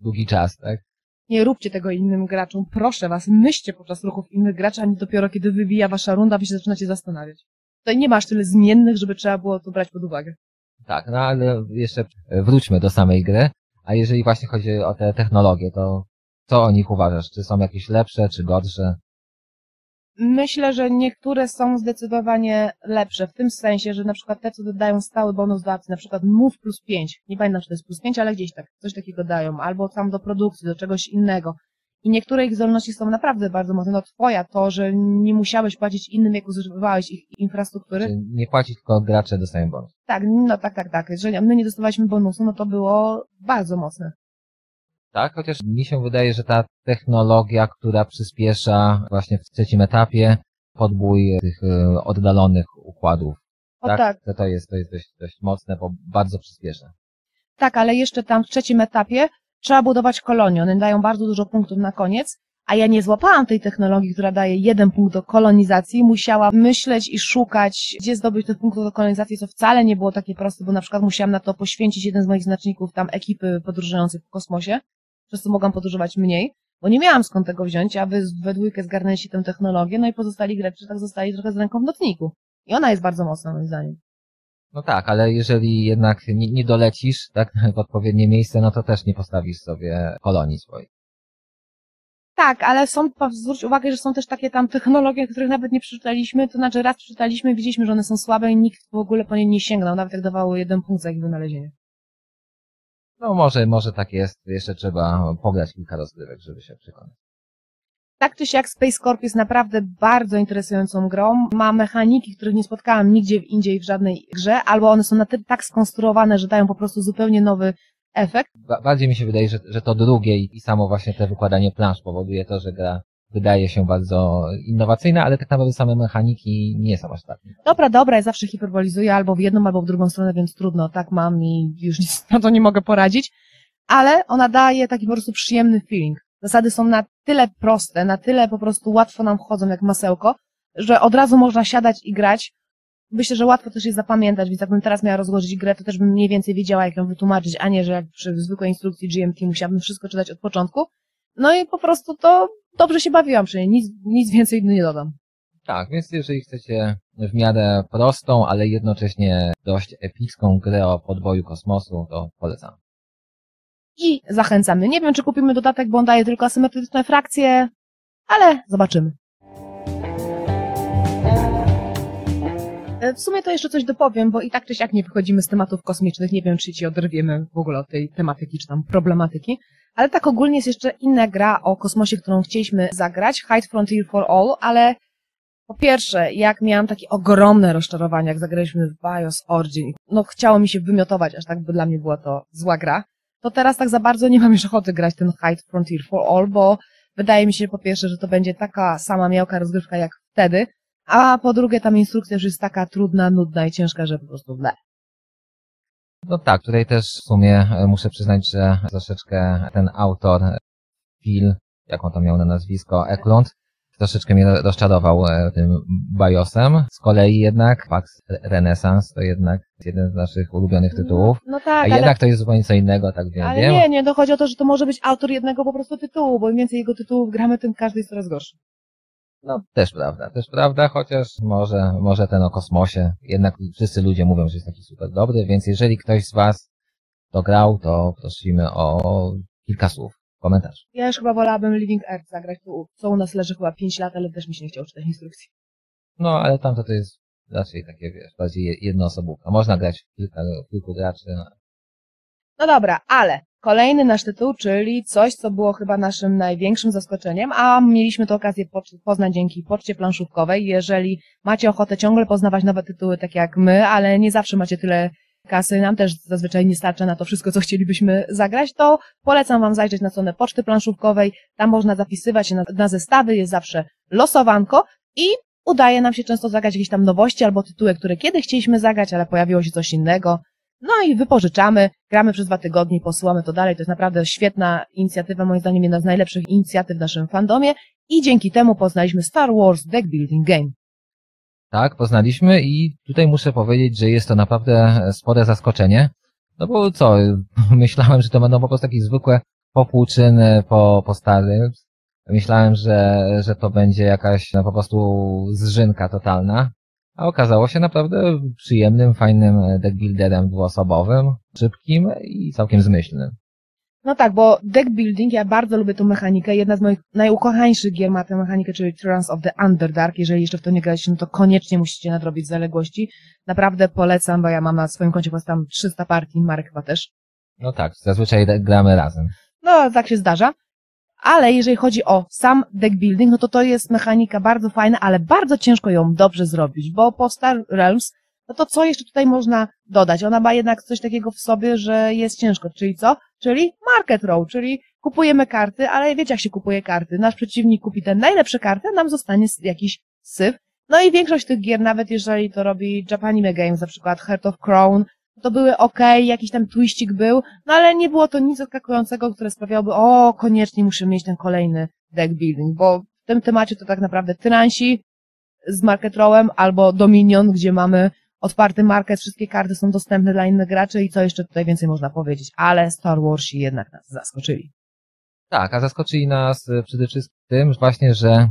długi czas, tak? Nie róbcie tego innym graczom, proszę was, myślcie podczas ruchów innych graczy, a nie dopiero kiedy wybija wasza runda, wy się zaczynacie zastanawiać. Tutaj nie masz tyle zmiennych, żeby trzeba było to brać pod uwagę. Tak, no ale jeszcze wróćmy do samej gry. A jeżeli właśnie chodzi o te technologie, to co o nich uważasz? Czy są jakieś lepsze, czy gorsze? Myślę, że niektóre są zdecydowanie lepsze, w tym sensie, że na przykład te, co dodają stały bonus do akcji, na przykład move plus 5, nie pamiętam, czy to jest plus 5, ale gdzieś tak, coś takiego dają, albo tam do produkcji, do czegoś innego. I niektóre ich zdolności są naprawdę bardzo mocne. No twoja to, że nie musiałeś płacić innym, jak używałeś ich infrastruktury. Czy nie płacić, tylko gracze dostają bonus. Tak, no tak, tak, tak. Jeżeli my nie dostawaliśmy bonusu, no to było bardzo mocne. Tak, chociaż mi się wydaje, że ta technologia, która przyspiesza właśnie w trzecim etapie podbój tych e, oddalonych układów. O tak, tak, To, to jest, to jest dość, dość mocne, bo bardzo przyspiesza. tak, ale jeszcze tam w trzecim etapie trzeba budować kolonie. One dają bardzo dużo punktów na koniec, a ja nie złapałam tej technologii, która daje jeden punkt do kolonizacji. Musiałam myśleć i szukać, gdzie zdobyć te punkty do kolonizacji, co wcale nie było takie proste, bo na przykład musiałam na to poświęcić jeden z moich znaczników tam ekipy podróżujących w kosmosie, przez co mogłam podróżować mniej, bo nie miałam skąd tego wziąć, a wy we dwójkę zgarnęliście tę technologię, no i pozostali gracze tak zostali trochę z ręką w nocniku. I ona jest bardzo mocna, moim zdaniem. No tak, ale jeżeli jednak nie, nie dolecisz tak, w odpowiednie miejsce, no to też nie postawisz sobie kolonii swojej. Tak, ale są, zwróć uwagę, że są też takie tam technologie, których nawet nie przeczytaliśmy, to znaczy raz przeczytaliśmy widzieliśmy, że one są słabe i nikt w ogóle po nie nie sięgnął, nawet jak dawało jeden punkt za ich wynalezienie. No może, może tak jest, jeszcze trzeba pograć kilka rozgrywek, żeby się przekonać. Tak czy siak Space Corp jest naprawdę bardzo interesującą grą. Ma mechaniki, których nie spotkałam nigdzie w indziej w żadnej grze, albo one są na tyle tak skonstruowane, że dają po prostu zupełnie nowy efekt. Ba- bardziej mi się wydaje, że, że to drugie i, i samo właśnie te wykładanie plansz powoduje to, że gra wydaje się bardzo innowacyjna, ale tak naprawdę same mechaniki nie są aż tak. Dobra, dobra, ja zawsze hiperbolizuję albo w jedną, albo w drugą stronę, więc trudno, tak mam i już nic na to nie mogę poradzić. Ale ona daje taki po prostu przyjemny feeling. Zasady są na tyle proste, na tyle po prostu łatwo nam wchodzą jak masełko, że od razu można siadać i grać. Myślę, że łatwo też jest zapamiętać, więc jakbym teraz miała rozłożyć grę, to też bym mniej więcej wiedziała, jak ją wytłumaczyć, a nie, że jak przy zwykłej instrukcji GMT musiałabym wszystko czytać od początku. No i po prostu to dobrze się bawiłam przy niej, nic, nic więcej nie dodam. Tak, więc jeżeli chcecie w miarę prostą, ale jednocześnie dość epicką grę o podboju kosmosu, to polecam. I zachęcamy. Nie wiem, czy kupimy dodatek, bo on daje tylko asymetryczne frakcje, ale zobaczymy. W sumie to jeszcze coś dopowiem, bo i tak czy siak nie wychodzimy z tematów kosmicznych. Nie wiem, czy ci oderwiemy w ogóle od tej tematyki, czy tam problematyki. Ale tak ogólnie jest jeszcze inna gra o kosmosie, którą chcieliśmy zagrać, Hide Frontier for All, ale po pierwsze, jak miałam takie ogromne rozczarowanie, jak zagraliśmy w BIOS Origin, no chciało mi się wymiotować, aż tak by dla mnie była to zła gra, to teraz tak za bardzo nie mam już ochoty grać ten Hide Frontier for All, bo wydaje mi się po pierwsze, że to będzie taka sama miałka rozgrywka jak wtedy, a po drugie tam instrukcja już jest taka trudna, nudna i ciężka, że po prostu ble. No tak, tutaj też w sumie e, muszę przyznać, że troszeczkę ten autor, e, Phil, jak on tam miał na nazwisko, Eklund, troszeczkę mnie rozczarował e, tym BIOSem. Z kolei jednak Pax Renaissance to jednak jeden z naszych ulubionych tytułów. No A tak, ale, jednak to jest zupełnie co innego, tak wiem. ale nie, nie, to chodzi o to, że to może być autor jednego po prostu tytułu, bo im więcej jego tytułów gramy, tym każdy jest coraz gorszy. No, też prawda, też prawda, chociaż może, może ten o kosmosie, jednak wszyscy ludzie mówią, że jest taki super dobry, więc jeżeli ktoś z Was to grał, to prosimy o kilka słów, komentarz. Ja już chyba wolałabym Living Earth zagrać, tu, co u nas leży chyba 5 lat, ale też mi się nie chciało czytać instrukcji. No, ale tamto to jest raczej takie, wiesz, bardziej je- jednoosobówka. Można grać w kilka, w kilku graczy, no. Dobra, ale kolejny nasz tytuł, czyli coś, co było chyba naszym największym zaskoczeniem, a mieliśmy tę okazję po- poznać dzięki poczcie planszówkowej. Jeżeli macie ochotę ciągle poznawać nowe tytuły, tak jak my, ale nie zawsze macie tyle kasy, nam też zazwyczaj nie starcza na to wszystko, co chcielibyśmy zagrać, to polecam Wam zajrzeć na stronę poczty planszówkowej. Tam można zapisywać się na, na zestawy, jest zawsze losowanko i udaje nam się często zagrać jakieś tam nowości albo tytuły, które kiedy chcieliśmy zagrać, ale pojawiło się coś innego. No i wypożyczamy, gramy przez dwa tygodnie posyłamy to dalej. To jest naprawdę świetna inicjatywa, moim zdaniem jedna z najlepszych inicjatyw w naszym fandomie i dzięki temu poznaliśmy Star Wars Deck Building Game. Tak, poznaliśmy i tutaj muszę powiedzieć, że jest to naprawdę spore zaskoczenie. No bo co, myślałem, że to będą po prostu takie zwykłe popłuczyny po, po starym. Myślałem, że, że to będzie jakaś no, po prostu zżynka totalna. A okazało się naprawdę przyjemnym, fajnym deckbuilderem dwuosobowym, szybkim i całkiem zmyślnym. No tak, bo deck building, ja bardzo lubię tą mechanikę. Jedna z moich najukochańszych gier ma tę mechanikę, czyli Trance of the Underdark. Jeżeli jeszcze w to nie graliście, no to koniecznie musicie nadrobić zaległości. Naprawdę polecam, bo ja mam na swoim koncie tam 300 partii, Marek chyba też. No tak, zazwyczaj gramy razem. No, tak się zdarza. Ale jeżeli chodzi o sam deck building, no to to jest mechanika bardzo fajna, ale bardzo ciężko ją dobrze zrobić, bo po Star Realms, no to co jeszcze tutaj można dodać? Ona ma jednak coś takiego w sobie, że jest ciężko, czyli co? Czyli market row, czyli kupujemy karty, ale wiecie jak się kupuje karty. Nasz przeciwnik kupi te najlepsze karty, a nam zostanie jakiś syf. No i większość tych gier, nawet jeżeli to robi Japanime Games, na przykład Heart of Crown, to były ok, jakiś tam twistik był, no ale nie było to nic zaskakującego, które sprawiałoby, o, koniecznie muszę mieć ten kolejny deck building, bo w tym temacie to tak naprawdę Tyransi z Market Rowem albo Dominion, gdzie mamy otwarty market, wszystkie karty są dostępne dla innych graczy i co jeszcze tutaj więcej można powiedzieć, ale Star Warsi jednak nas zaskoczyli. Tak, a zaskoczyli nas y, przede wszystkim tym właśnie, że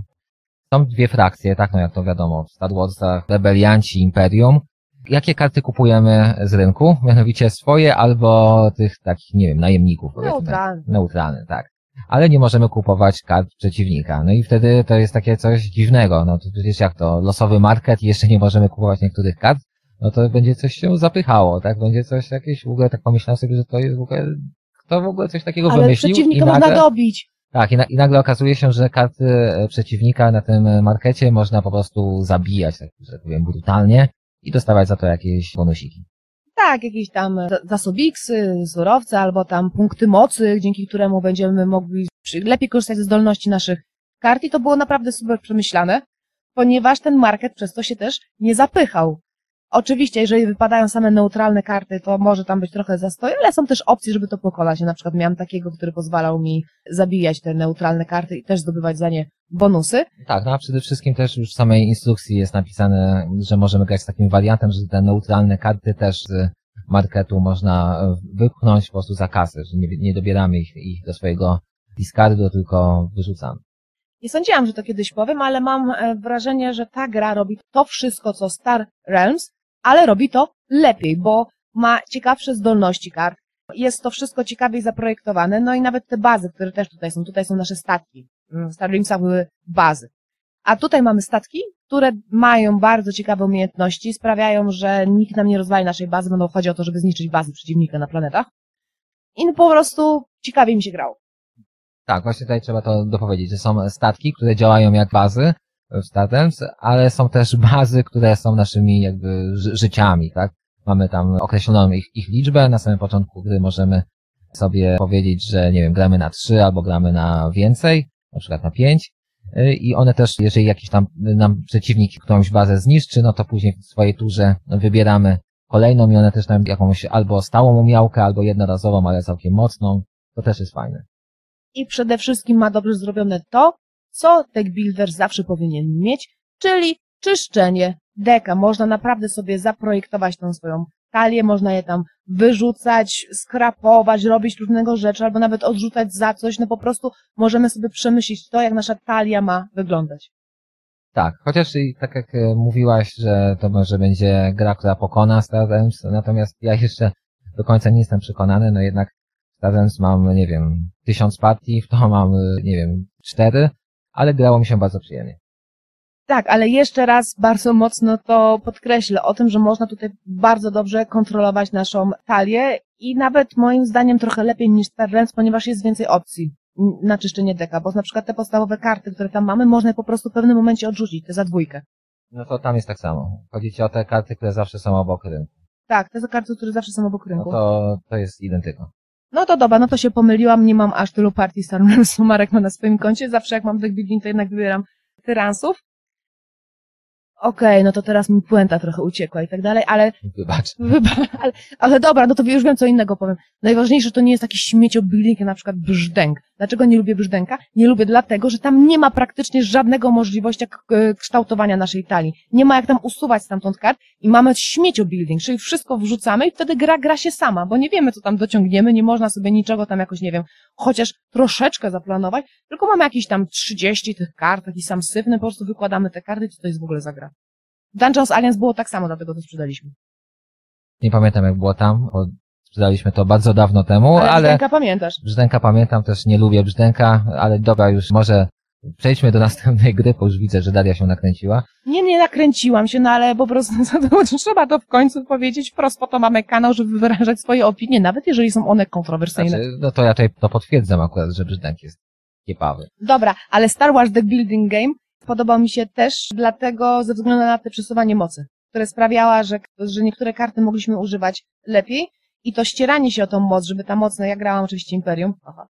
są dwie frakcje, tak no jak to wiadomo, w Star Warsach rebelianci, imperium. Jakie karty kupujemy z rynku? Mianowicie swoje albo tych takich, nie wiem, najemników. powiedzmy. Neutralny. Neutralny, tak. Ale nie możemy kupować kart przeciwnika. No i wtedy to jest takie coś dziwnego. No to przecież jak to, losowy market i jeszcze nie możemy kupować niektórych kart, no to będzie coś się zapychało, tak? Będzie coś jakieś, w ogóle tak pomyślałem sobie, że to jest w ogóle, kto w ogóle coś takiego Ale wymyślił? przeciwnika i nagle, można dobić. tak, i, na, i nagle okazuje się, że karty e, przeciwnika na tym markecie można po prostu zabijać, tak, że tak powiem, brutalnie i dostawać za to jakieś bonusiki. Tak, jakieś tam za- zasobiksy, surowce, albo tam punkty mocy, dzięki któremu będziemy mogli lepiej korzystać ze zdolności naszych kart i to było naprawdę super przemyślane, ponieważ ten market przez to się też nie zapychał. Oczywiście, jeżeli wypadają same neutralne karty, to może tam być trochę zastoju, ale są też opcje, żeby to pokonać. Ja na przykład miałam takiego, który pozwalał mi zabijać te neutralne karty i też zdobywać za nie bonusy. Tak, no a przede wszystkim też już w samej instrukcji jest napisane, że możemy grać z takim wariantem, że te neutralne karty też z marketu można e, wypchnąć po prostu za kasę, że nie, nie dobieramy ich, ich do swojego discardu, tylko wyrzucamy. Nie sądziłam, że to kiedyś powiem, ale mam e, wrażenie, że ta gra robi to wszystko, co Star Realms, ale robi to lepiej, bo ma ciekawsze zdolności kart. Jest to wszystko ciekawiej zaprojektowane, no i nawet te bazy, które też tutaj są. Tutaj są nasze statki. Mm, W były bazy. A tutaj mamy statki, które mają bardzo ciekawe umiejętności, sprawiają, że nikt nam nie rozwali naszej bazy, bo no chodzi o to, żeby zniszczyć bazy przeciwnika na planetach. I po prostu ciekawie mi się grało. Tak, właśnie tutaj trzeba to dopowiedzieć, że są statki, które działają jak bazy w Stardems, ale są też bazy, które są naszymi jakby ży życiami, tak? Mamy tam określoną ich, ich liczbę, na samym początku gry możemy sobie powiedzieć, że nie wiem, gramy na trzy albo gramy na więcej, na przykład na pięć y, i one też, jeżeli jakiś tam nam przeciwnik którąś bazę zniszczy, no to później w swojej turze wybieramy kolejną i one też nam jakąś albo stałą umiałkę, albo jednorazową, ale całkiem mocną, to też jest fajne. i przede wszystkim ma dobrze zrobione to, co deck builder zawsze powinien mieć, czyli czyszczenie deka. Można naprawdę sobie zaprojektować tą swoją talię, można je tam wyrzucać, skrapować, robić różnego rzeczy, albo nawet odrzucać za coś, no po prostu możemy sobie przemyśleć to, jak nasza talia ma wyglądać. Tak, chociaż i tak jak e, mówiłaś, że to może będzie gra, która pokona Stardems, natomiast ja jeszcze do końca nie jestem przekonany, no jednak Stardems mam, nie wiem, tysiąc partii, w to mam, e, nie wiem, cztery, ale grało mi się bardzo przyjemnie. Tak, ale jeszcze raz bardzo mocno to podkreślę o tym, że można tutaj bardzo dobrze kontrolować naszą talię i nawet moim zdaniem trochę lepiej niż Star Realms, ponieważ jest więcej opcji na czyszczenie deka, bo na przykład te podstawowe karty, które tam mamy, można je po prostu w pewnym momencie odrzucić, te za dwójkę. No to tam jest tak samo. Chodzi ci o te karty, które zawsze są obok rynku. Tak, te karty, które zawsze są obok No rynku. to, to jest identyko. No to dobra, no to się pomyliłam, nie mam aż tylu partii Star Marek ma na swoim koncie, zawsze jak mam deck building, to jednak wybieram tyransów. Okej, no to teraz mi puenta trochę uciekła i tak dalej, ale Wybacz. Wyba- ale, ale dobra, no to już wiem co innego powiem. Najważniejsze to nie jest taki śmieciobuilding, jak na przykład brzdęk. Dlaczego nie lubię brzdęka? Nie lubię dlatego, że tam nie ma praktycznie żadnego możliwości e, kształtowania naszej talii. Nie ma jak tam usuwać stamtąd kart i mamy śmieciobuilding, czyli wszystko wrzucamy i wtedy gra gra się sama, bo nie wiemy co tam dociągniemy, nie można sobie niczego tam jakoś, nie wiem, chociaż troszeczkę zaplanować, tylko mamy jakieś tam 30 tych kart, taki sam syfny, po prostu wykładamy te karty, co to jest w ogóle za gra. Dungeons Alliance było tak samo, dlatego to sprzedaliśmy. Nie pamiętam jak było tam, bo sprzedaliśmy to bardzo dawno temu, Ale, ale, pamiętasz. brzdęka pamiętam, też nie lubię brzdęka, ale dobra, już może przejdźmy do następnej gry, bo już widzę, że Daria się nakręciła. Nie, nie nakręciłam się, no ale po prostu trzeba to w końcu powiedzieć wprost, po to mamy kanał, żeby wyrażać swoje opinie, nawet jeżeli są one kontrowersyjne. Znaczy, no to ja tutaj to potwierdzam akurat, że brzdęk jest kiepawy. Dobra, ale Star Wars The Building Game podobał mi się też dlatego, ze względu na te przesuwanie mocy, które sprawiała, że, że niektóre karty mogliśmy używać lepiej i to ścieranie się o tą moc, żeby ta moc, no ja grałam oczywiście Imperium, aha,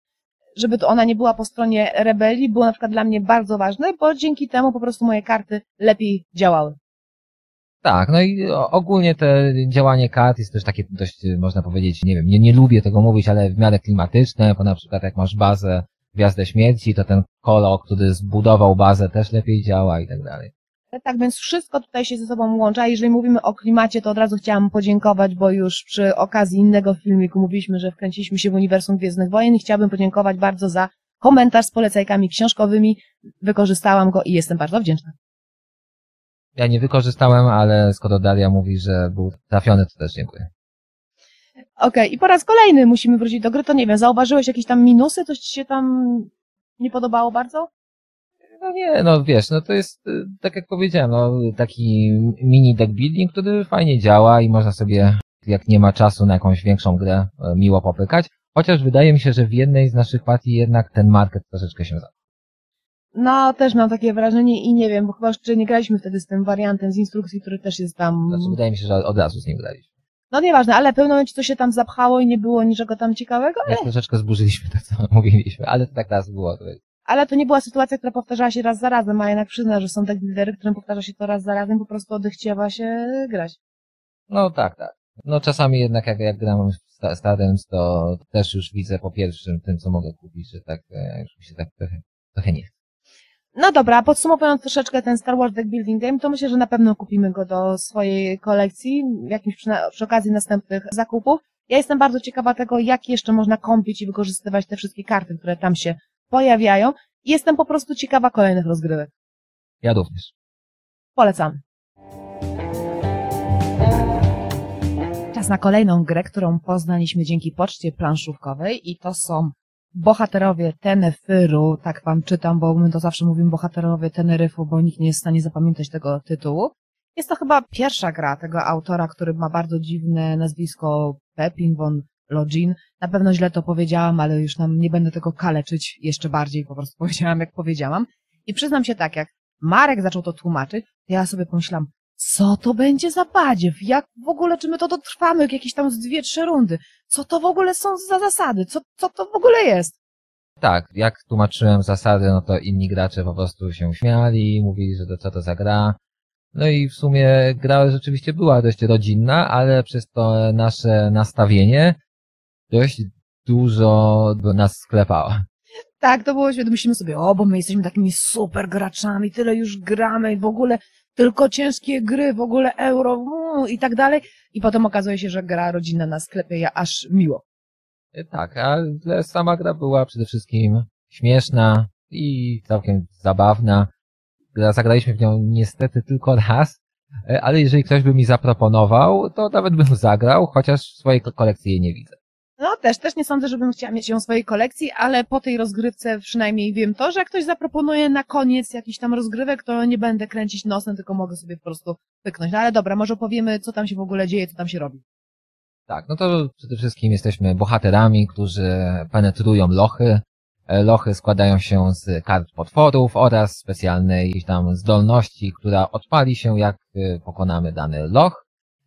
żeby to ona nie była po stronie rebelii, było na przykład dla mnie bardzo ważne, bo dzięki temu po prostu moje karty lepiej działały. Tak, no i ogólnie te działanie kart jest też takie dość, można powiedzieć, nie wiem, nie, nie lubię tego mówić, ale w miarę klimatyczne, bo na przykład jak masz bazę Gwiazdę Śmierci, to ten kolo, który zbudował bazę też lepiej działa i tak dalej. Tak więc wszystko tutaj się ze sobą łączy, a jeżeli mówimy o klimacie, to od razu chciałam podziękować, bo już przy okazji innego filmiku mówiliśmy, że wkręciliśmy się w uniwersum Gwiezdnych Wojen i chciałabym podziękować bardzo za komentarz z polecajkami książkowymi. Wykorzystałam go i jestem bardzo wdzięczna. Ja nie wykorzystałem, ale skoro Daria mówi, że był trafiony, to też dziękuję. Okej, i po raz kolejny musimy wrócić do gry, to nie wiem, zauważyłeś jakieś tam minusy? Coś ci się tam nie podobało bardzo? No nie, no wiesz, no to jest, y, tak jak powiedziałem, no taki mini deck building, który fajnie działa i można sobie, jak nie ma czasu na jakąś większą grę, e, miło popykać. Chociaż wydaje mi się, że w jednej z naszych partii jednak ten market troszeczkę się za. No, też mam takie wrażenie i nie wiem, bo chyba jeszcze nie graliśmy wtedy z tym wariantem z instrukcji, który też jest tam... Znaczy, wydaje mi się, że od razu z nim graliśmy. No nieważne, ale pewnym momencie to się tam zapchało i nie było niczego tam ciekawego, Jak troszeczkę zburzyliśmy to, co mówiliśmy, ale to tak raz było. Ale to nie była sytuacja, która powtarzała się raz za razem, a jednak przyzna, że są takie lidery, którym powtarza się to raz za razem, po prostu odechciewa się grać. No tak, tak. No czasami jednak jak, jak gram Stardance, to też już widzę po pierwszym tym, co mogę kupić, że tak, e, już mi się tak trochę, trochę nie chce. No dobra, podsumowując troszeczkę ten Star Wars Deck Building Game, to myślę, że na pewno kupimy go do swojej kolekcji, jakimś przy, przy okazji następnych zakupów. Ja jestem bardzo ciekawa tego, jak jeszcze można kąpić i wykorzystywać te wszystkie karty, które tam się pojawiają. I Jestem po prostu ciekawa kolejnych rozgrywek. Ja również. Polecam. Czas na kolejną grę, którą poznaliśmy dzięki poczcie planszówkowej i to są bohaterowie Teneryfu, tak wam czytam, bo my to zawsze mówimy bohaterowie Teneryfu, bo nikt nie jest w stanie zapamiętać tego tytułu. Jest to chyba pierwsza gra tego autora, który ma bardzo dziwne nazwisko Pepin von Login. Na pewno źle to powiedziałam, ale już nam nie będę tego kaleczyć jeszcze bardziej, po prostu powiedziałam jak powiedziałam. I przyznam się tak, jak Marek zaczął to tłumaczyć, to ja sobie pomyślałam, co to będzie za badziew? Jak w ogóle, czy my to dotrwamy jakieś tam z dwie, trzy rundy? Co to w ogóle są za zasady? Co, co to w ogóle jest? Tak, jak tłumaczyłem zasady, no to inni gracze po prostu się śmiali, mówili, że to co to za gra. No i w sumie gra rzeczywiście była dość rodzinna, ale przez to nasze nastawienie dość dużo do nas sklepała. Tak, to było świetne. Myślimy sobie, o, bo my jesteśmy takimi super graczami, tyle już gramy i w ogóle tylko ciężkie gry, w ogóle euro mm, i tak dalej. I potem okazuje się, że gra rodzinna na sklepie, ja aż miło. E, Tak, ale sama gra była przede wszystkim śmieszna i całkiem zabawna. Gra- Zagraliśmy w nią niestety tylko raz, e, ale jeżeli ktoś by mi zaproponował, to nawet bym zagrał, chociaż w swojej ko- kolekcji jej nie widzę. Też, też nie sądzę, żebym chciała mieć ją w swojej kolekcji, ale po tej rozgrywce przynajmniej wiem to, że jak ktoś zaproponuje na koniec jakiś tam rozgrywek, to nie będę kręcić nosem, tylko mogę sobie po prostu pyknąć. No ale dobra, może powiemy, co tam się w ogóle dzieje, co tam się robi. Tak, no to przede wszystkim jesteśmy bohaterami, którzy penetrują lochy. E, Lochy składają się z kart potworów oraz specjalnej tam zdolności, która odpali się jak e, pokonamy dany loch.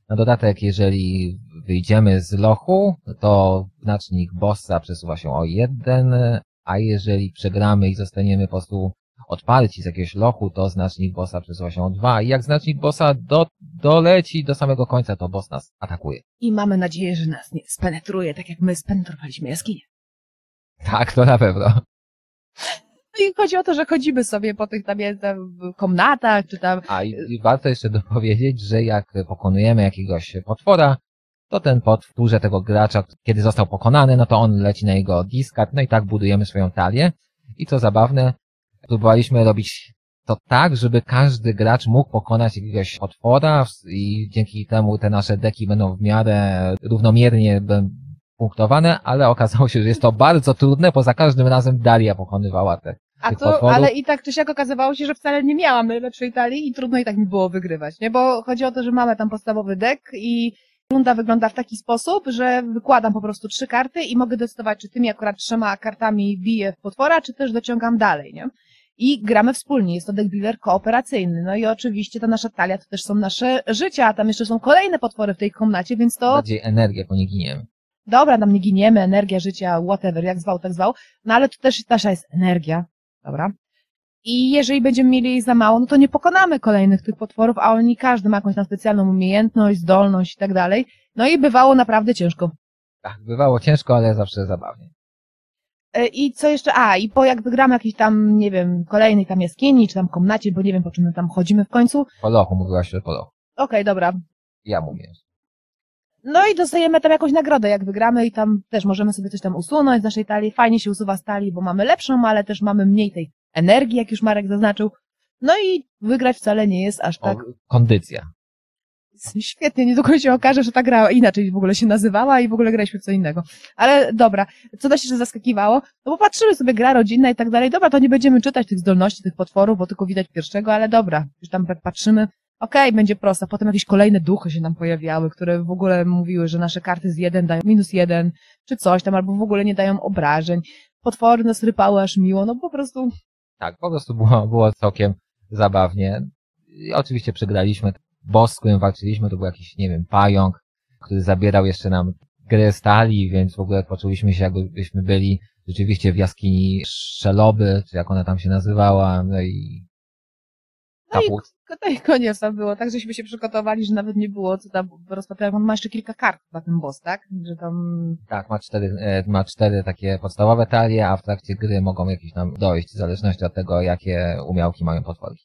Na dodatek, jeżeli wyjdziemy z lochu, to znacznik bossa przesuwa się o jeden, a jeżeli przegramy i zostaniemy po prostu odparci z jakiegoś lochu, to znacznik bossa przesuwa się o dwa. I jak znacznik bossa do, doleci do samego końca, to boss nas atakuje. I mamy nadzieję, że nas nie spenetruje, tak jak my spenetrowaliśmy jaskinię. Tak, to na pewno. I chodzi o to, że chodzimy sobie po tych tam, jest, tam komnatach, czy tam A i, i warto jeszcze dopowiedzieć, że jak pokonujemy jakiegoś potwora, to ten potwór w turze tego gracza, kiedy został pokonany, no to on leci na jego diskard, no i tak budujemy swoją talię. I co zabawne, próbowaliśmy robić to tak, żeby każdy gracz mógł pokonać jakiegoś potwora i dzięki temu te nasze deki będą w miarę równomiernie punktowane, ale okazało się, że jest to bardzo trudne, bo za każdym razem Daria pokonywała te A to, ale i tak czy siak okazywało się, że wcale nie miałam najlepszej talii i trudno i tak mi było wygrywać, nie? Bo chodzi o to, że mamy tam podstawowy deck i Runda wygląda w taki sposób, że wykładam po prostu trzy karty i mogę decydować, czy tymi akurat trzema kartami biję w potwora, czy też dociągam dalej, nie? I gramy wspólnie, jest to deck builder kooperacyjny. No i oczywiście ta nasza talia to też są nasze życia, a tam jeszcze są kolejne potwory w tej komnacie, więc to Bardziej energię, bo nie giniemy. dobra, tam nie giniemy, energia życia, whatever, jak zwał, tak zwał, no ale to też nasza jest energia, dobra? I jeżeli będziemy mieli jej za mało, no to nie pokonamy kolejnych tych potworów, a oni każdy ma jakąś tam specjalną umiejętność, zdolność i tak dalej. No i bywało naprawdę ciężko. Tak, bywało ciężko, ale zawsze zabawnie. E, I co jeszcze? A, i po jak wygramy jakiś tam, nie wiem, kolejnej tam jaskini, czy tam komnacie, bo nie wiem po czym my tam chodzimy w końcu. Po lochu, mówiłaś, że po lochu. Okej, dobra. Ja mówię. No i dostajemy tam jakąś nagrodę, jak wygramy i tam też możemy sobie coś tam usunąć z naszej talii. Fajnie się usuwa z talii, bo mamy lepszą, ale też mamy mniej tej energii, jak już Marek zaznaczył. No i wygrać wcale nie jest aż tak O, kondycja. Świetnie, niedługo się okaże, że ta gra inaczej w ogóle się nazywała i w ogóle graliśmy w co innego. Ale dobra, co nas jeszcze zaskakiwało, no bo patrzymy sobie, gra rodzinna i tak dalej, dobra, to nie będziemy czytać tych zdolności, tych potworów, bo tylko widać pierwszego, ale dobra, już tam tak patrzymy, okej, będzie prosta, potem jakieś kolejne duchy się nam pojawiały, które w ogóle mówiły, że nasze karty z jeden dają minus jeden, czy coś tam, albo w ogóle nie dają obrażeń, potwory nas rypały aż miło, no po prostu Tak, po prostu było, było całkiem zabawnie. I oczywiście przegraliśmy. Boss, z którym walczyliśmy, to był jakiś, nie wiem, pająk, który zabierał jeszcze nam grę stali, więc w ogóle poczuliśmy się, jakbyśmy byli rzeczywiście w jaskini Szeloby, czy jak ona tam się nazywała, no i No i kaput. No i koniec tam było, tak żeśmy się przygotowali, że nawet nie było co tam rozpatrywać. On ma jeszcze kilka kart na ten boss, tak? Że tam... Tak, ma cztery, e, ma cztery takie podstawowe talie, a w trakcie gry mogą jakieś tam dojść, w zależności od tego, jakie umiałki mają potwory.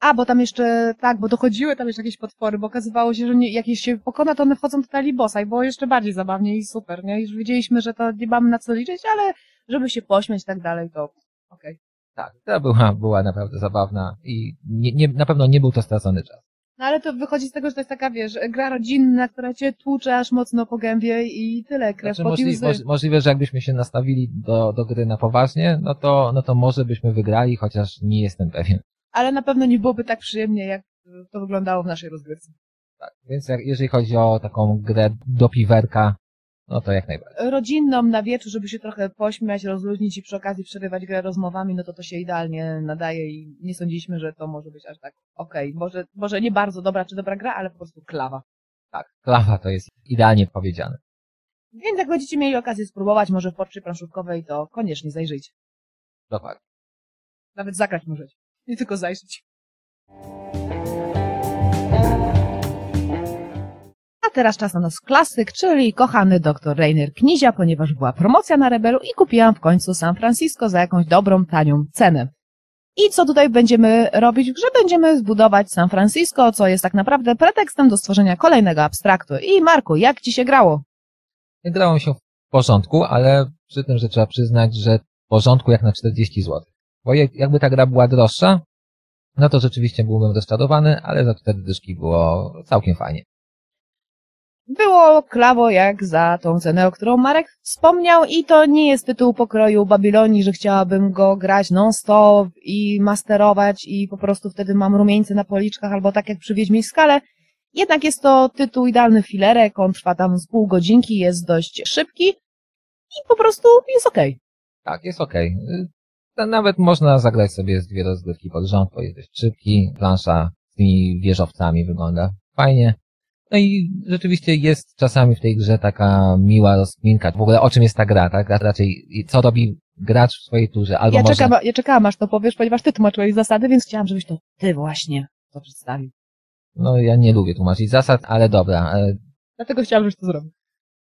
A, bo tam jeszcze, tak, bo dochodziły tam jeszcze jakieś potwory, bo okazywało się, że nie, jakieś się pokona, to one wchodzą do talii bossa i było jeszcze bardziej zabawnie i super, nie? Już wiedzieliśmy, że to nie mamy na co liczyć, ale żeby się pośmiać i tak dalej, to okej. Tak, ta była, była naprawdę zabawna i nie, nie, na pewno nie był to stracony czas. No ale to wychodzi z tego, że to jest taka, wiesz, gra rodzinna, która cię tłucze aż mocno po gębie i tyle, krew, Znaczy, pot i możli, łzy. moż, możliwe, że jakbyśmy się nastawili do, do gry na poważnie, no to, no to może byśmy wygrali, chociaż nie jestem pewien. Ale na pewno nie byłoby tak przyjemnie, jak to wyglądało w naszej rozgrywce. Tak, więc jak, jeżeli chodzi o taką grę do piwerka, no to jak najbardziej. rodzinną na wieczór, żeby się trochę pośmiać, rozluźnić i przy okazji przerywać grę rozmowami, no to to się idealnie nadaje i nie sądziliśmy, że to może być aż tak okej. Może, może nie bardzo dobra czy dobra gra, ale po prostu klawa. Tak, klawa to jest idealnie powiedziane. Więc jak będziecie mieli okazję spróbować może w porczy planszówkowej, to koniecznie zajrzyjcie. Dokładnie. Nawet zagrać możecie. Nie tylko zajrzeć. Teraz czas na nas klasyk, czyli kochany dr Rainer Knizia, ponieważ była promocja na Rebelu i kupiłam w końcu San Francisco za jakąś dobrą, tanią cenę. I co tutaj będziemy robić? Że będziemy zbudować San Francisco, co jest tak naprawdę pretekstem do stworzenia kolejnego abstraktu. I Marku, jak ci się grało? Grało się w porządku, ale przy tym, że trzeba przyznać, że w porządku jak na 40 zł. Bo jak- jakby ta gra była droższa, no to rzeczywiście byłbym rozczarowany, ale za cztery dyszki było całkiem fajnie. Było klawo jak za tą cenę, o którą Marek wspomniał i to nie jest tytuł pokroju Babilonii, że chciałabym go grać non-stop i masterować i po prostu wtedy mam rumieńce na policzkach albo tak jak przy Wiedźmiej Skale. Jednak jest to tytuł idealny filerek, on trwa tam z pół godzinki, jest dość szybki i po prostu jest okej. Tak, jest okej. Y, to Nawet można zagrać sobie z dwie rozgrywki pod rząd, bo jest dość szybki. Plansza z tymi wieżowcami wygląda fajnie. No i rzeczywiście jest czasami w tej grze taka miła rozkminka. W ogóle o czym jest ta gra, tak? Raczej co robi gracz w swojej turze, albo Ja, może... czekam, ja czekałam aż to powiesz, ponieważ ty tłumaczyłeś zasady, więc chciałam, żebyś to ty właśnie to przedstawił. No ja nie lubię tłumaczyć zasad, ale dobra. e, Dlatego chciałam, żebyś to zrobił.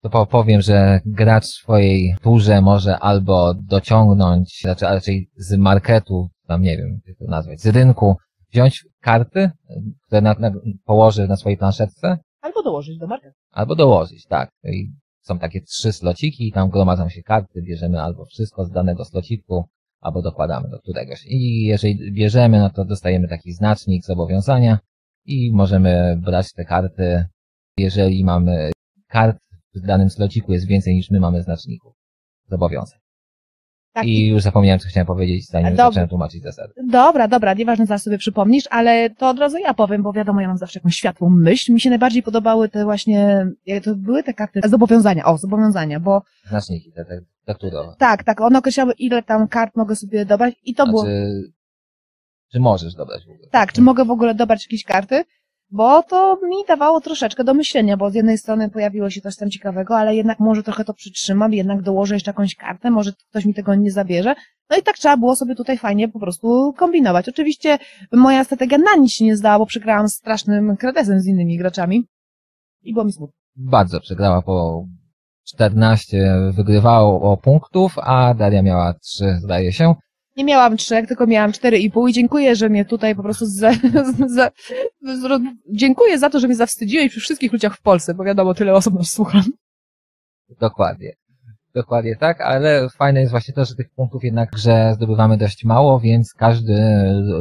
To po- powiem, że gracz w swojej turze może albo dociągnąć, znaczy raczej z marketu, tam nie wiem, jak to nazwać, z rynku, wziąć karty, które na, na, położy na swojej planszetce, Albo dołożyć do marketu. albo dołożyć, tak. I są takie trzy slociki i tam gromadzą się karty, bierzemy albo wszystko z danego slociku, albo dokładamy do któregoś. I jeżeli bierzemy, no to dostajemy taki znacznik zobowiązania i możemy brać te karty, jeżeli mamy kart w danym slociku jest więcej niż my mamy znaczników zobowiązań. Tak. I już zapomniałem, co chciałem powiedzieć, zanim Dobra. zacząłem tłumaczyć zasady. Dobra, dobra, nieważne, zaraz sobie przypomnisz, ale to od razu ja powiem, bo wiadomo, ja mam zawsze jakąś światłą myśl. Mi się najbardziej podobały te właśnie, to były te karty zobowiązania, o, zobowiązania, bo Znaczniki, te, te tekturowe. tak, tak, one określały, ile tam kart mogę sobie dobrać i to było, Znaczy, czy możesz dobrać w ogóle? tak, czy mogę w ogóle dobrać jakieś karty, bo to mi dawało troszeczkę do myślenia, bo z jednej strony pojawiło się coś tam ciekawego, ale jednak może trochę to przytrzymam, jednak dołożę jeszcze jakąś kartę, może ktoś mi tego nie zabierze. No i tak trzeba było sobie tutaj fajnie po prostu kombinować. Oczywiście moja strategia na nic się nie zdała, bo przegrałam strasznym kredesem z innymi graczami i było mi smutno. Bardzo przegrała po 14, wygrywało punktów, a Daria miała 3, zdaje się. Nie miałam trzech, tylko miałam cztery i pół i dziękuję, że mnie tutaj po prostu za, za, za, dziękuję za to, że mnie zawstydziłeś przy wszystkich ludziach w Polsce, bo wiadomo, tyle osób nas słucha. Dokładnie. Dokładnie tak, ale fajne jest właśnie to, że tych punktów jednak, że zdobywamy dość mało, więc każdy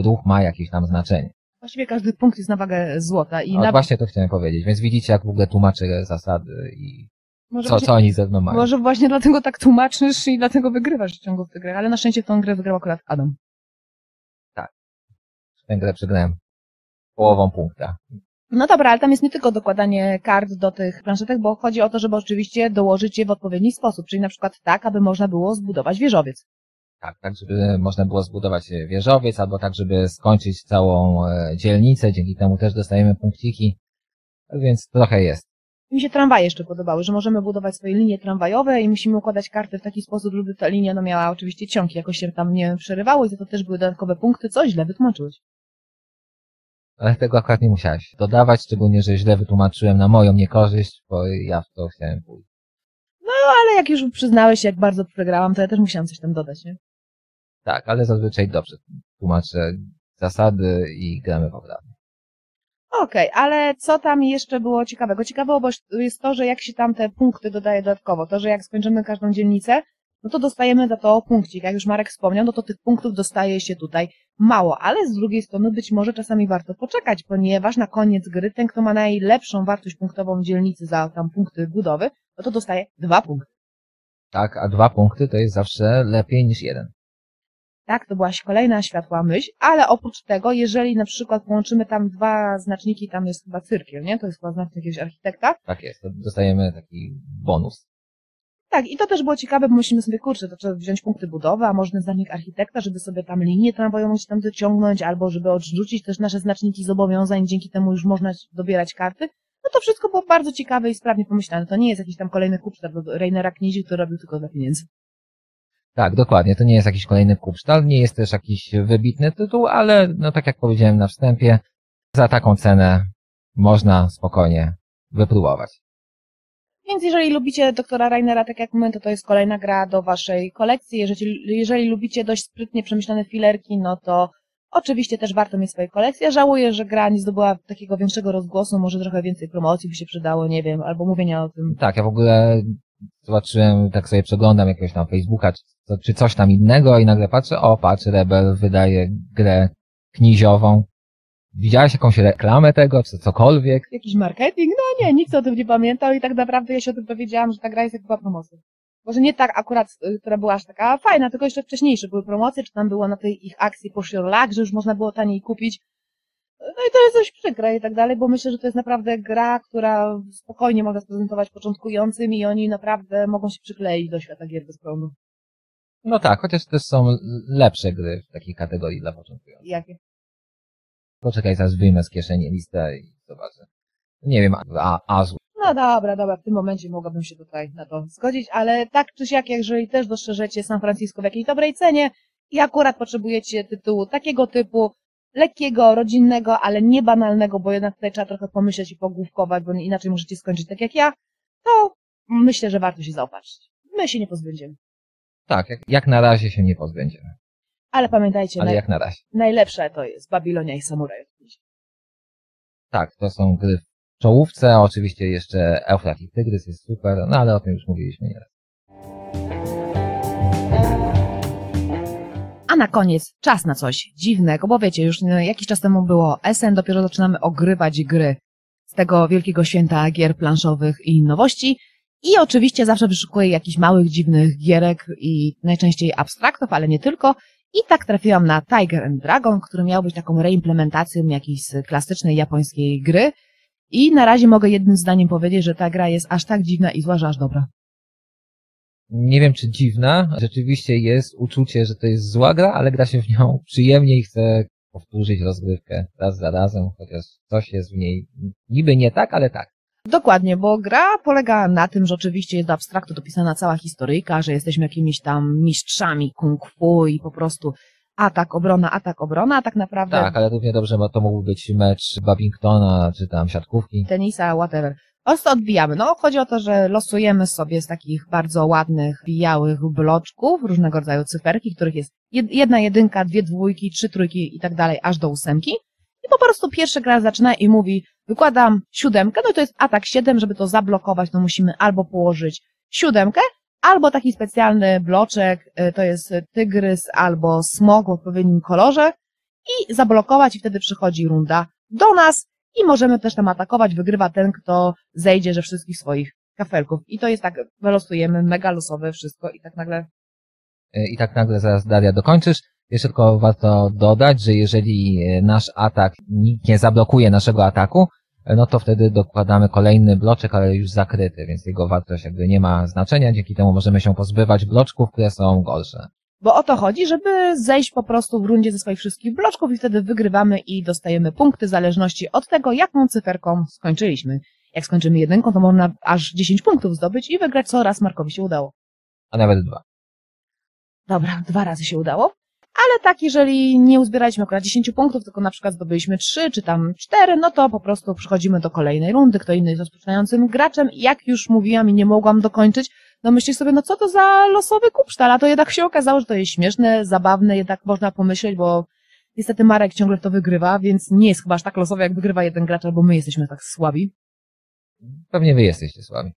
ruch ma jakieś tam znaczenie. Właściwie każdy punkt jest na wagę złota i No na, właśnie to chciałem powiedzieć, więc widzicie jak w ogóle tłumaczę zasady i może, co, właśnie, co oni ze mną mają. może właśnie dlatego tak tłumaczysz i dlatego wygrywasz w ciągu tych grach, ale na szczęście tą grę wygrał akurat Adam. Tę grę przegrałem połową punkta. No dobra, ale tam jest nie tylko dokładanie kart do tych planszetek, bo chodzi o to, żeby oczywiście dołożyć je w odpowiedni sposób, czyli na przykład tak, aby można było zbudować wieżowiec. Tak, tak, żeby można było zbudować wieżowiec, albo tak, żeby skończyć całą e, dzielnicę, dzięki temu też dostajemy punkciki, więc trochę jest. Mi się tramwaje jeszcze podobały, że możemy budować swoje linie tramwajowe i musimy układać karty w taki sposób, żeby ta linia no, miała oczywiście ciągi, jakoś się tam nie przerywało i za to też były dodatkowe punkty, co źle wytłumaczyłeś. Ale tego akurat nie musiałeś dodawać, szczególnie, że źle wytłumaczyłem na moją niekorzyść, bo ja w to chciałem pójść. No ale jak już przyznałeś jak bardzo przegrałam, to ja też musiałam coś tam dodać, nie? Tak, ale zazwyczaj dobrze tłumaczę zasady i gramy poprawnie. Okej, ale co tam jeszcze było ciekawego? Ciekawe jest to, że jak się tam te punkty dodaje dodatkowo, to, że jak skończymy każdą dzielnicę, no to dostajemy za to punkcik. Jak już Marek wspomniał, no to tych punktów dostaje się tutaj mało, ale z drugiej strony być może czasami warto poczekać, ponieważ na koniec gry ten, kto ma najlepszą wartość punktową w dzielnicy za tam punkty budowy, no to dostaje dwa punkty. Tak, a dwa punkty to jest zawsze lepiej niż jeden. Tak, to była kolejna światła myśl, ale oprócz tego, jeżeli na przykład połączymy tam dwa znaczniki, tam jest chyba cyrkiel, nie? To jest chyba znacznik jakiegoś architekta, Tak jest, to dostajemy taki bonus. Tak, i to też było ciekawe, bo myślimy sobie, kurczę, to trzeba wziąć punkty budowy, a można znacznik architekta, żeby sobie tam linię tramwajową się tam dociągnąć, albo żeby odrzucić też nasze znaczniki zobowiązań, dzięki temu już można dobierać karty. No to wszystko było bardzo ciekawe i sprawnie pomyślane. To nie jest jakiś tam kolejny kupsztar do Rainera Knizi, który robił tylko dla pieniędzy. Tak, dokładnie. To nie jest jakiś kolejny kupsztal, nie jest też jakiś wybitny tytuł, ale no tak jak powiedziałem na wstępie, za taką cenę można spokojnie wypróbować. Więc jeżeli lubicie doktora Rainera tak jak my, to to jest kolejna gra do waszej kolekcji. Jeżeli, jeżeli lubicie dość sprytnie przemyślane filerki, no to oczywiście też warto mieć swoje kolekcje. Żałuję, że gra nie zdobyła takiego większego rozgłosu, może trochę więcej promocji by się przydało, nie wiem, albo mówienia o tym. Tak, ja w ogóle zobaczyłem, tak sobie przeglądam jakiegoś tam Facebooka, czy, czy coś tam innego i nagle patrzę, o patrz, Rebel wydaje grę kniziową. Widziałeś jakąś reklamę tego, czy cokolwiek? Jakiś marketing? No nie, nikt o tym nie pamiętał i tak naprawdę ja się o tym dowiedziałam, że ta gra jest jak była promocja. Może nie tak akurat, y, która była aż taka fajna, tylko jeszcze wcześniejsze były promocje, czy tam było na tej ich akcji Push Your Luck, że już można było taniej kupić. No i to jest coś przykre i tak dalej, bo myślę, że to jest naprawdę gra, która spokojnie można sprezentować początkującym i oni naprawdę mogą się przykleić do świata gier bez prądu. No tak, chociaż też są lepsze gry w takiej kategorii dla początkujących. Jakie? Poczekaj, zaraz wyjmę z kieszeni listę i zobaczę. Nie wiem, a, Azul. No dobra, dobra, w tym momencie mogłabym się tutaj na to zgodzić, ale tak czy siak, jeżeli też dostrzeżecie San Francisco w jakiejś dobrej cenie i akurat potrzebujecie tytułu takiego typu, lekkiego, rodzinnego, ale nie banalnego, bo jednak tutaj trzeba trochę pomyśleć i pogłówkować, bo inaczej możecie skończyć tak jak ja, to myślę, że warto się zaopatrzyć. My się nie pozbędziemy. Tak, jak, jak na razie się nie pozbędziemy. Ale pamiętajcie, Ale naj, jak na razie. najlepsze to jest Babilonia i Samuraj. Tak, to są gry w czołówce, a oczywiście jeszcze Eufrat i Tygrys jest super, no ale o tym już mówiliśmy nieraz. A na koniec czas na coś dziwnego, bo wiecie, już e, jakiś czas temu było SN, dopiero zaczynamy ogrywać gry z tego wielkiego święta gier planszowych i nowości. I oczywiście zawsze wyszukuję jakichś małych, dziwnych gierek i najczęściej abstraktów, ale nie tylko. I tak trafiłam na Tiger and Dragon, który miał być taką reimplementacją jakiejś klasycznej japońskiej gry. I na razie mogę jednym zdaniem powiedzieć, że ta gra jest aż tak dziwna i zła, że aż dobra. Nie wiem, czy dziwna. Rzeczywiście jest uczucie, że to jest zła gra, ale gra się w nią przyjemnie i chce powtórzyć rozgrywkę raz za razem, chociaż coś jest w niej niby nie tak, ale tak. Dokładnie, bo gra polega na tym, że oczywiście jest do abstraktu dopisana cała historyjka, że jesteśmy jakimiś tam mistrzami kung fu i po prostu atak, obrona, atak, obrona, a tak naprawdę Tak, ale równie dobrze bo to mógł być mecz Babingtona, czy tam siatkówki. tenisa, whatever. Po prostu odbijamy. No, chodzi o to, że losujemy sobie z takich bardzo ładnych, białych bloczków, różnego rodzaju cyferki, których jest jed- jedna jedynka, dwie dwójki, trzy trójki i tak dalej, aż do ósemki. I po prostu pierwszy gra zaczyna i mówi, wykładam siódemkę, no to jest atak siedem, żeby to zablokować, to musimy albo położyć siódemkę, albo taki specjalny bloczek, y, to jest tygrys albo smok w odpowiednim kolorze i zablokować i wtedy przychodzi runda do nas i możemy też tam atakować, wygrywa ten, kto zejdzie ze wszystkich swoich kafelków. I to jest tak, wylosujemy mega losowe wszystko i tak nagle E, I tak nagle zaraz Daria dokończysz. Jeszcze tylko warto dodać, że jeżeli e, nasz atak nikt nie zablokuje naszego ataku, no to wtedy dokładamy kolejny bloczek, ale już zakryty, więc jego wartość jakby nie ma znaczenia. Dzięki temu możemy się pozbywać bloczków, które są gorsze. Bo o to chodzi, żeby zejść po prostu w rundzie ze swoich wszystkich bloczków i wtedy wygrywamy i dostajemy punkty w zależności od tego, jaką cyferką skończyliśmy. Jak skończymy jedynką, to można aż 10 punktów zdobyć i wygrać, co raz Markowi się udało. A nawet dwa. Dobra, dwa razy się udało. Ale tak, jeżeli nie uzbieraliśmy akurat 10 punktów, tylko na przykład zdobyliśmy 3 czy tam 4, no to po prostu przechodzimy do kolejnej rundy. Kto inny jest rozpoczynającym graczem. Jak już mówiłam i nie mogłam dokończyć, no myślisz sobie, no co to za losowy kupsztal, a to jednak się okazało, że to jest śmieszne, zabawne, jednak można pomyśleć, bo niestety Marek ciągle to wygrywa, więc nie jest chyba aż tak losowe, jak wygrywa jeden gracz, albo my jesteśmy tak słabi. Pewnie wy jesteście słabi.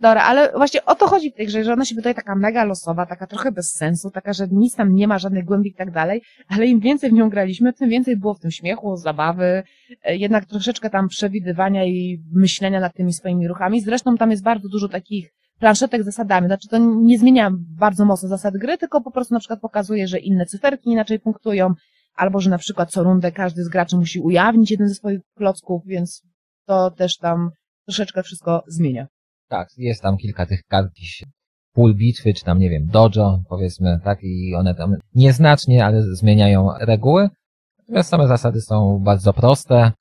Dobra, ale właśnie o to chodzi w tej grze, że ona się wydaje taka mega losowa, taka trochę bez sensu, taka, że nic tam nie ma, żadnych głębi i tak dalej, ale im więcej w nią graliśmy, tym więcej było w tym śmiechu, zabawy, e, jednak troszeczkę tam przewidywania i myślenia nad tymi swoimi ruchami. Zresztą tam jest bardzo dużo takich planszetek z zasadami, znaczy to nie zmienia bardzo mocno zasad gry, tylko po prostu na przykład pokazuje, że inne cyferki inaczej punktują, albo że na przykład co rundę każdy z graczy musi ujawnić jeden ze swoich klocków, więc to też tam troszeczkę wszystko zmienia. Tak, jest tam kilka tych kart, jakiś pól bitwy, czy tam, nie wiem, dojo, powiedzmy, tak, i one tam nieznacznie, ale zmieniają reguły. Natomiast same zasady są bardzo proste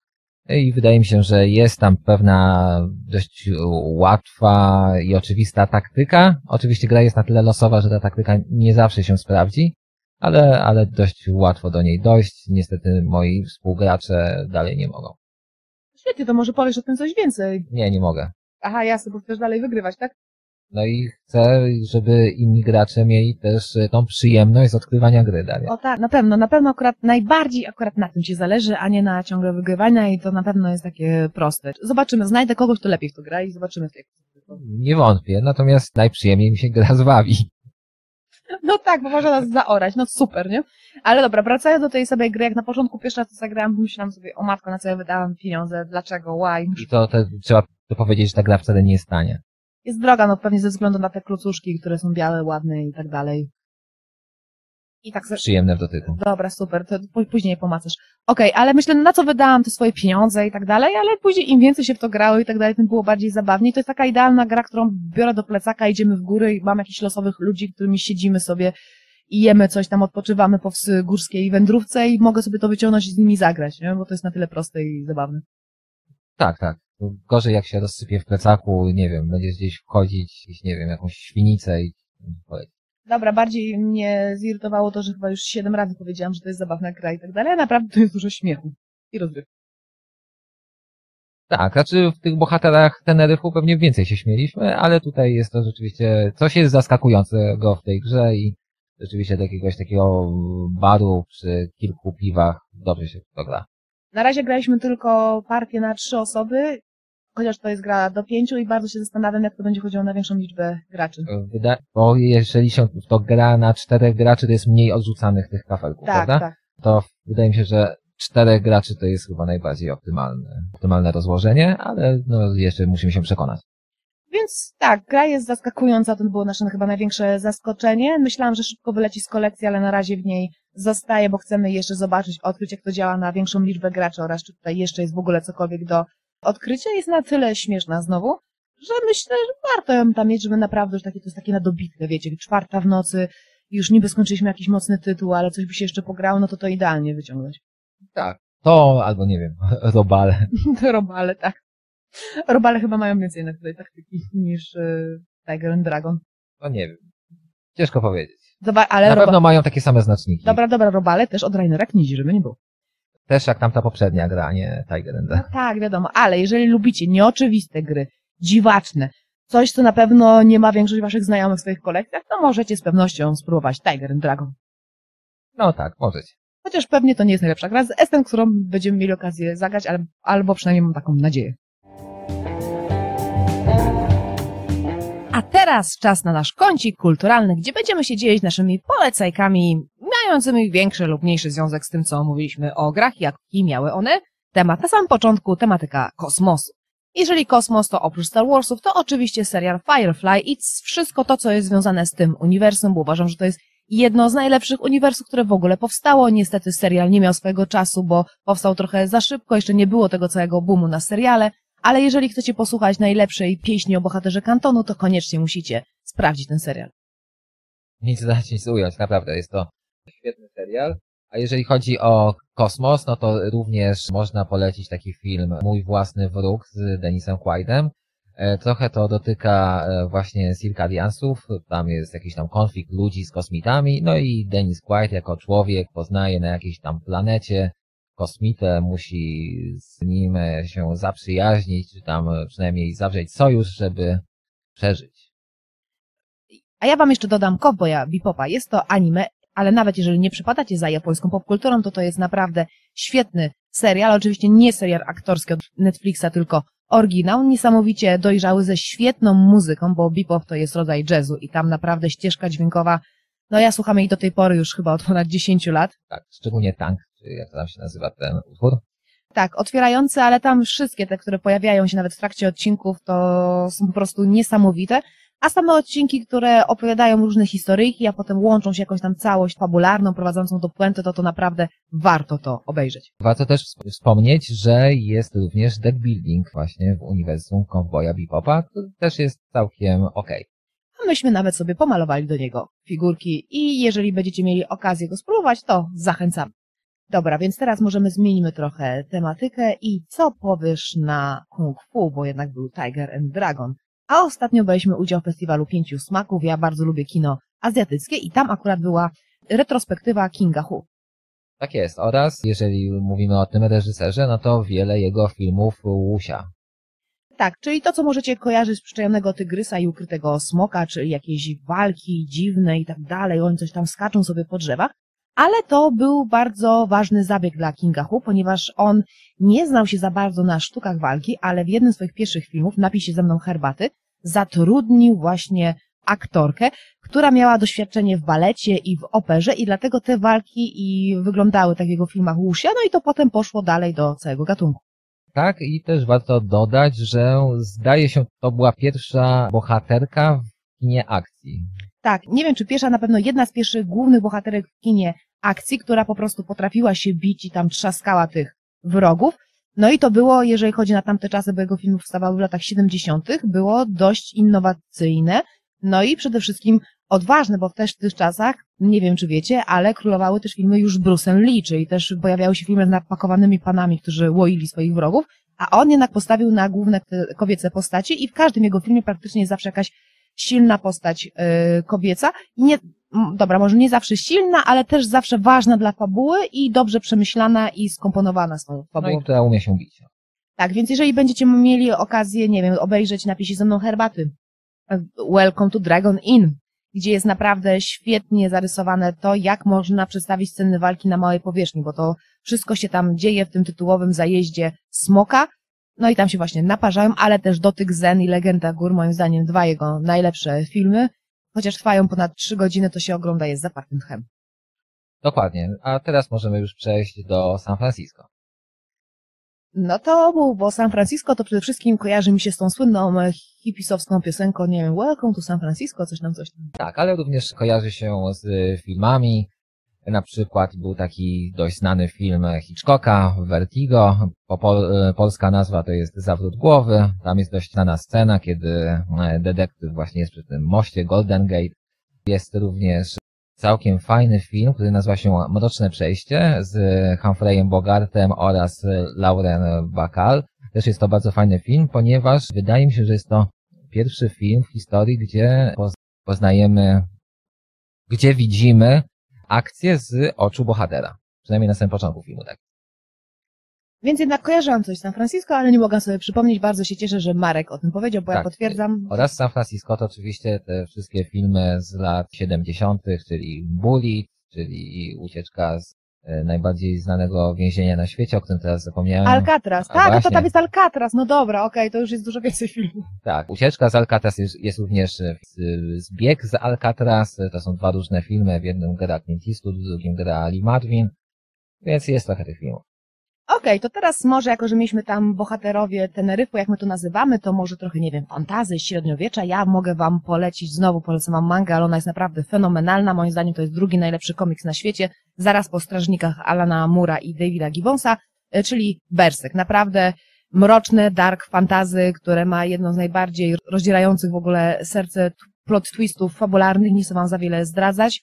i wydaje mi się, że jest tam pewna dość łatwa i oczywista taktyka. Oczywiście gra jest na tyle losowa, że ta taktyka nie zawsze się sprawdzi, ale, ale dość łatwo do niej dojść. Niestety moi współgracze dalej nie mogą. Świetnie, to może powiesz o tym coś więcej. Nie, nie mogę. Aha, jasne, bo chcesz dalej wygrywać, tak? No i chcę, żeby inni gracze mieli też e, tą przyjemność z odkrywania gry, Daria. O tak, na pewno, na pewno akurat najbardziej akurat na tym ci zależy, a nie na ciągle wygrywaniu i to na pewno jest takie proste. Zobaczymy, znajdę kogoś, kto lepiej w to gra i zobaczymy Nie wątpię, natomiast najprzyjemniej mi się gra zbawi. No tak, bo można nas zaorać, no super, nie? Ale dobra, wracając do tej sobie gry, jak na początku pierwszy raz to zagrałam, myślałam sobie, o matko, na co ja wydałam pieniądze, dlaczego, why? I to, to trzeba to powiedzieć, że ta gra wcale nie jest tania. Jest droga, no pewnie ze względu na te klucuszki, które są białe, ładne i tak dalej. I tak sobie... Przyjemne w dotyku. Dobra, super, to pó- później pomacasz. Okej, ale myślę, na co wydałam te swoje pieniądze i tak dalej, ale później im więcej się w to grało i tak dalej, tym było bardziej zabawniej. To jest taka idealna gra, którą biorę do plecaka, idziemy w góry i mam jakichś losowych ludzi, którymi siedzimy sobie i jemy coś tam, odpoczywamy po górskiej wędrówce i mogę sobie to wyciągnąć i z nimi zagrać, nie? bo to jest na tyle proste i zabawne. Tak, tak. Gorzej jak się rozsypie w plecaku, nie wiem, będziesz gdzieś wchodzić, gdzieś, nie wiem, jakąś świnicę i. Dobra, bardziej mnie zirytowało to, że chyba już siedem razy powiedziałam, że to jest zabawna gra i tak dalej, a naprawdę to jest dużo śmiechu i rozrywki. Tak, znaczy w tych bohaterach Teneryfu pewnie więcej się śmieliśmy, ale tutaj jest to rzeczywiście coś jest zaskakującego w tej grze i rzeczywiście do jakiegoś takiego baru przy kilku piwach dobrze się to gra. Na razie graliśmy tylko partię na trzy osoby, chociaż to jest gra do pięciu i bardzo się zastanawiam, jak to będzie chodziło na większą liczbę graczy. Wyda- bo jeżeli się to gra na czterech graczy, to jest mniej odrzucanych tych kafelków, Tak, prawda? tak. To wydaje mi się, że czterech graczy to jest chyba najbardziej optymalne, optymalne rozłożenie, ale no jeszcze musimy się przekonać. Więc tak, gra jest zaskakująca, to było nasze chyba największe zaskoczenie. Myślałam, że szybko wyleci z kolekcji, ale na razie w niej zostaje, bo chcemy jeszcze zobaczyć, odkryć jak to działa na większą liczbę graczy oraz czy tutaj jeszcze jest w ogóle cokolwiek do odkrycia. Jest na tyle śmieszna znowu, że myślę, że warto ją tam mieć, żeby naprawdę już takie, to jest takie na dobitkę, wiecie, czwarta w nocy, już niby skończyliśmy jakiś mocny tytuł, ale coś by się jeszcze pograło, no to to idealnie wyciągnąć. Tak. To, albo nie wiem, robale. Robale, tak. Robale chyba mają więcej na tutaj taktyki niż y, Tiger and Dragon. No nie wiem. Ciężko powiedzieć. Dobra, ale Na roba... pewno mają takie same znaczniki. Dobra, dobra, Robale też od Rainera Knizi, żeby nie było. Też jak tamta poprzednia gra, nie Tiger and No Dragon. tak, wiadomo, ale jeżeli lubicie nieoczywiste gry, dziwaczne, coś, co na pewno nie ma większość waszych znajomych w swoich kolekcjach, to możecie z pewnością spróbować Tiger and Dragon. No tak, możecie. Chociaż pewnie to nie jest najlepsza gra z Estem, którą będziemy mieli okazję zagrać, ale, albo przynajmniej mam taką nadzieję. A teraz czas na nasz kącik kulturalny, gdzie będziemy się dzielić naszymi polecajkami, mającymi większy lub mniejszy związek z tym, co mówiliśmy o grach, jaki miały one. Temat na samym początku, tematyka kosmosu. Jeżeli kosmos, to oprócz Star Warsów, to oczywiście serial Firefly i wszystko to, co jest związane z tym uniwersum, bo uważam, że to jest jedno z najlepszych uniwersów, które w ogóle powstało. Niestety serial nie miał swojego czasu, bo powstał trochę za szybko, jeszcze nie było tego całego boomu na seriale, ale jeżeli chcecie posłuchać najlepszej pieśni o bohaterze Kantonu, to koniecznie musicie sprawdzić ten serial. Nic dać, nic ująć, naprawdę jest to świetny serial. A jeżeli chodzi o kosmos, no to również można polecić taki film Mój własny wróg z Denisem Quaidem. E, Trochę to dotyka e, właśnie Circadiansów, tam jest jakiś tam konflikt ludzi z kosmitami, no i Denis Quaid jako człowiek poznaje na jakiejś tam planecie kosmitę, musi z nim e, się zaprzyjaźnić, czy tam e, przynajmniej zawrzeć sojusz, żeby przeżyć. A ja wam jeszcze dodam Cowboya Bipopa. Jest to anime, ale nawet jeżeli nie przypadacie za japońską popkulturą, to to jest naprawdę świetny serial. Oczywiście nie serial aktorski od Netflixa, tylko oryginał. Niesamowicie dojrzały ze świetną muzyką, bo Bebop to jest rodzaj jazzu i tam naprawdę ścieżka dźwiękowa, no ja słucham jej do tej pory już chyba od ponad 10 lat. Tak, szczególnie tank, czy jak tam się nazywa ten utwór. Tak, otwierający, ale tam wszystkie te, które pojawiają się nawet w trakcie odcinków, to są po prostu niesamowite. A same odcinki, które opowiadają różne historyjki, a potem łączą się jakąś tam całość fabularną, prowadzącą do puenty, to to naprawdę warto to obejrzeć. Warto też wsp- wspomnieć, że jest również deck building właśnie w uniwersum Cowboya Bebopa, który też jest całkiem okej. A myśmy nawet sobie pomalowali do niego figurki i jeżeli będziecie mieli okazję go spróbować, to zachęcam. Dobra, więc teraz możemy zmienimy trochę tematykę i co powiesz na Kung Fu, bo jednak był Tiger and Dragon. A ostatnio braliśmy udział w festiwalu Pięciu Smaków. Ja bardzo lubię kino azjatyckie i tam akurat była retrospektywa Kinga Hu. Tak jest. Oraz jeżeli mówimy o tym reżyserze, no to wiele jego filmów Łusia. Tak, czyli to, co możecie kojarzyć z przyczajonego tygrysa i ukrytego smoka, czy jakieś walki dziwne i tak dalej, oni coś tam skaczą sobie po drzewach, ale to był bardzo ważny zabieg dla Kinga Hu, ponieważ on nie znał się za bardzo na sztukach walki, ale w jednym z swoich pierwszych filmów, Napij się ze mną herbaty, zatrudnił właśnie aktorkę, która miała doświadczenie w balecie i w operze i dlatego te walki i wyglądały tak w jego filmach Wuxia, no i to potem poszło dalej do całego gatunku. Tak, i też warto dodać, że zdaje się, to była pierwsza bohaterka w kinie akcji. Tak, nie wiem czy pierwsza, na pewno jedna z pierwszych głównych bohaterek w kinie akcji, która po prostu potrafiła się bić i tam trzaskała tych wrogów. No i to było, jeżeli chodzi na tamte czasy, bo jego filmy powstawały w latach 70., było dość innowacyjne, no i przede wszystkim odważne, bo też w tych czasach, nie wiem czy wiecie, ale królowały też filmy już Bruce'em Lee, czyli też pojawiały się filmy z napakowanymi panami, którzy łoili swoich wrogów, a on jednak postawił na główne kobiece postaci i w każdym jego filmie praktycznie jest zawsze jakaś silna postać yy, kobieca i nie, dobra, może nie zawsze silna, ale też zawsze ważna dla fabuły i dobrze przemyślana i skomponowana z tą No fabułą. i która umie się bić. Tak, więc jeżeli będziecie mieli okazję, nie wiem, obejrzeć Napisi ze mną herbaty, Welcome to Dragon Inn, gdzie jest naprawdę świetnie zarysowane to, jak można przedstawić sceny walki na małej powierzchni, bo to wszystko się tam dzieje w tym tytułowym zajeździe Smoka, no i tam się właśnie naparzają, ale też Dotyk Zen i Legenda Gór, moim zdaniem dwa jego najlepsze filmy, chociaż trwają ponad trzy godziny, to się ogląda jest zapartym tchem. Dokładnie. A teraz możemy już przejść do San Francisco. No to mów, bo San Francisco to przede wszystkim kojarzy mi się z tą słynną e, hipisowską piosenką, nie wiem, Welcome to San Francisco, coś tam, coś tam. Tak, ale również kojarzy się z filmami. Na przykład był taki dość znany film Hitchcocka, Vertigo. Po pol, e, polska nazwa to jest Zawrót Głowy. Tam jest dość znana scena, kiedy e, detektyw właśnie jest przy tym moście Golden Gate. Jest również całkiem fajny film, który nazywa się Mroczne Przejście z Humphreyem Bogartem oraz Lauren Bacall. Też jest to bardzo fajny film, ponieważ wydaje mi się, że jest to pierwszy film w historii, gdzie poznajemy, gdzie widzimy akcję z oczu bohatera. Przynajmniej na samym początku filmu, tak. Więc jednak kojarzyłam coś z San Francisco, ale nie mogłam sobie przypomnieć. Bardzo się cieszę, że Marek o tym powiedział, bo ja Tak. potwierdzam. Oraz San Francisco to oczywiście te wszystkie filmy z lat 70., czyli Bullet, czyli ucieczka z najbardziej znanego więzienia na świecie, o którym teraz zapomniałem. Alcatraz. A Tak, to tam jest Alcatraz. No dobra, okej, to już jest dużo więcej filmów. Tak, Ucieczka z Alcatraz jest, jest również e, Zbieg z Alcatraz. To są dwa różne filmy. W jednym gra Clint Eastwood, w drugim gra Lee Marvin. Więc jest trochę tych filmów. Okej, to teraz może, jako że mieliśmy tam bohaterowie Teneryfu, jak my to nazywamy, to może trochę, nie wiem, fantazy, średniowiecza. Ja mogę wam polecić, znowu polecam wam mangę, ale ona jest naprawdę fenomenalna. Moim zdaniem to jest drugi najlepszy komiks na świecie, zaraz po Strażnikach Alana Mura i Davida Gibbonsa, e, czyli Berserk. Naprawdę mroczne, dark fantazy, które ma jedno z najbardziej rozdzierających w ogóle serce plot twistów fabularnych, nie chcę wam za wiele zdradzać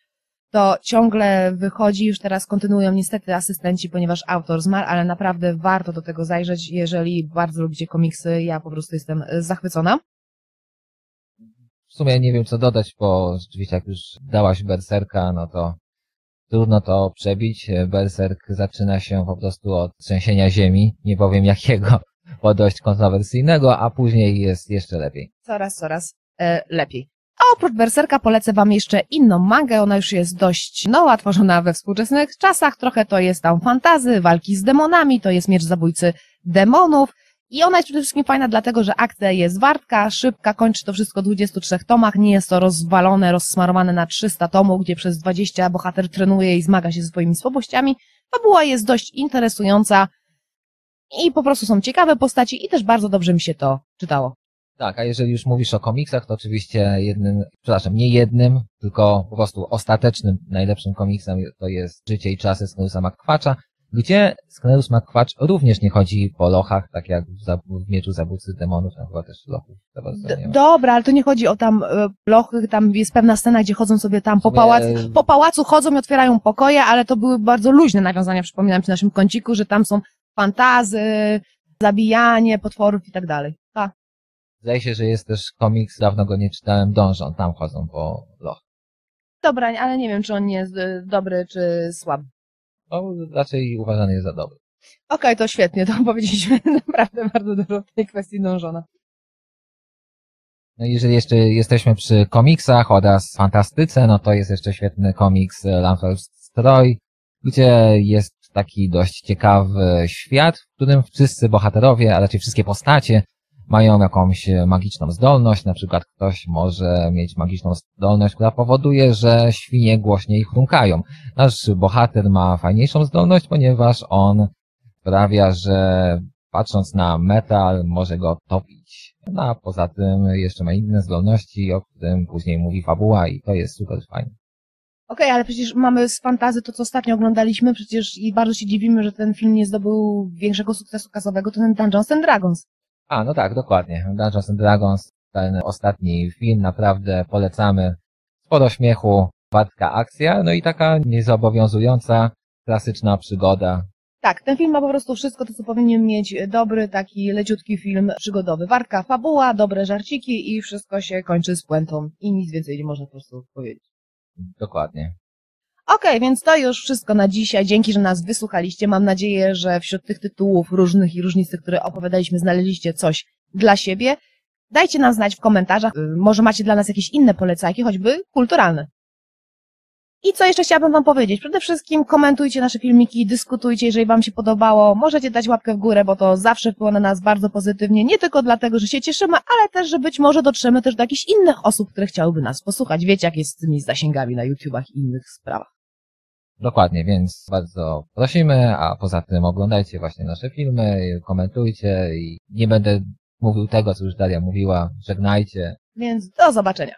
to ciągle wychodzi, już teraz kontynuują niestety asystenci, ponieważ autor zmarł, ale naprawdę warto do tego zajrzeć, jeżeli bardzo lubicie komiksy, ja po prostu jestem zachwycona. W sumie nie wiem co dodać, bo rzeczywiście jak już dałaś Berserka, no to trudno to przebić. Berserk zaczyna się po prostu od trzęsienia ziemi, nie powiem jakiego, bo dość kontrowersyjnego, a później jest jeszcze lepiej. Coraz, coraz e, lepiej. A oprócz Berserka polecę wam jeszcze inną mangę, ona już jest dość nowa, tworzona we współczesnych czasach, trochę to jest tam fantazy, walki z demonami, to jest miecz zabójcy demonów, i ona jest przede wszystkim fajna dlatego, że akcja jest wartka, szybka, kończy to wszystko w 23 tomach, nie jest to rozwalone, rozsmarowane na 300 tomów, gdzie przez 20 bohater trenuje i zmaga się ze swoimi słabościami. Fabuła jest dość interesująca i po prostu są ciekawe postaci i też bardzo dobrze mi się to czytało. Tak, a jeżeli już mówisz o komiksach, to oczywiście jednym, przepraszam, nie jednym, tylko po prostu ostatecznym, najlepszym komiksem to jest Życie i czasy Sknerusa McQuatcha, gdzie Sknerus McQuatch również nie chodzi po lochach, tak jak w, w Mieczu Zabójcy Demonów, tam chyba też lochów. dobra, ale to nie chodzi o tam e, blochy, tam jest pewna scena, gdzie chodzą sobie tam po pałacu, po pałacu chodzą i otwierają pokoje, ale to były bardzo luźne nawiązania, przypominam przy naszym kąciku, że tam są fantazy, zabijanie potworów i tak dalej. Zdaje się, że jest też komiks, dawno go nie czytałem, Dążą, tam chodzą po lochach. Dobra, ale nie wiem, czy on jest e, dobry, czy słaby. No, raczej uważany jest za dobry. Okej, to świetnie, to powiedzieliśmy naprawdę bardzo dużo w tej kwestii dążona. No jeżeli jeszcze jesteśmy przy komiksach oraz fantastyce, no to jest jeszcze świetny komiks Lamfels Stroj, gdzie jest taki dość ciekawy świat, w którym wszyscy bohaterowie, a raczej wszystkie postacie mają jakąś magiczną zdolność, na przykład ktoś może mieć magiczną zdolność, która powoduje, że świnie głośniej chrumkają. Nasz bohater ma fajniejszą zdolność, ponieważ on sprawia, że patrząc na metal może go topić. No a poza tym jeszcze ma inne zdolności, o którym później mówi fabuła i to jest super fajne. Okej, ale przecież mamy z fantazy to, co ostatnio oglądaliśmy, przecież i bardzo się dziwimy, że ten film nie zdobył większego sukcesu kasowego, to ten Dungeons and Dragons. A, no tak, dokładnie. Dungeons and Dragons, ten ostatni film, naprawdę polecamy. Sporo śmiechu, wartka akcja, no i taka niezobowiązująca, klasyczna przygoda. Tak, ten film ma po prostu wszystko to, co powinien mieć dobry, taki leciutki film przygodowy. Warka, fabuła, dobre żarciki i wszystko się kończy z puentą. I nic więcej nie można po prostu powiedzieć. Dokładnie. Okej, więc to już wszystko na dzisiaj. Dzięki, że nas wysłuchaliście. Mam nadzieję, że wśród tych tytułów różnych i różnistych, które opowiadaliśmy, znaleźliście coś dla siebie. Dajcie nam znać w komentarzach. y, Może macie dla nas jakieś inne polecajki, choćby kulturalne. I co jeszcze chciałabym Wam powiedzieć? Przede wszystkim komentujcie nasze filmiki, dyskutujcie, jeżeli Wam się podobało. Możecie dać łapkę w górę, bo to zawsze wpływa na nas bardzo pozytywnie. Nie tylko dlatego, że się cieszymy, ale też, że być może dotrzemy też do jakichś innych osób, które chciałyby nas posłuchać. Wiecie, jak jest z tymi zasięgami na YouTubach i innych sprawach. Dokładnie, więc bardzo prosimy, a poza tym oglądajcie właśnie nasze filmy, komentujcie i nie będę mówił tego, co już Daria mówiła. Żegnajcie. Więc do zobaczenia.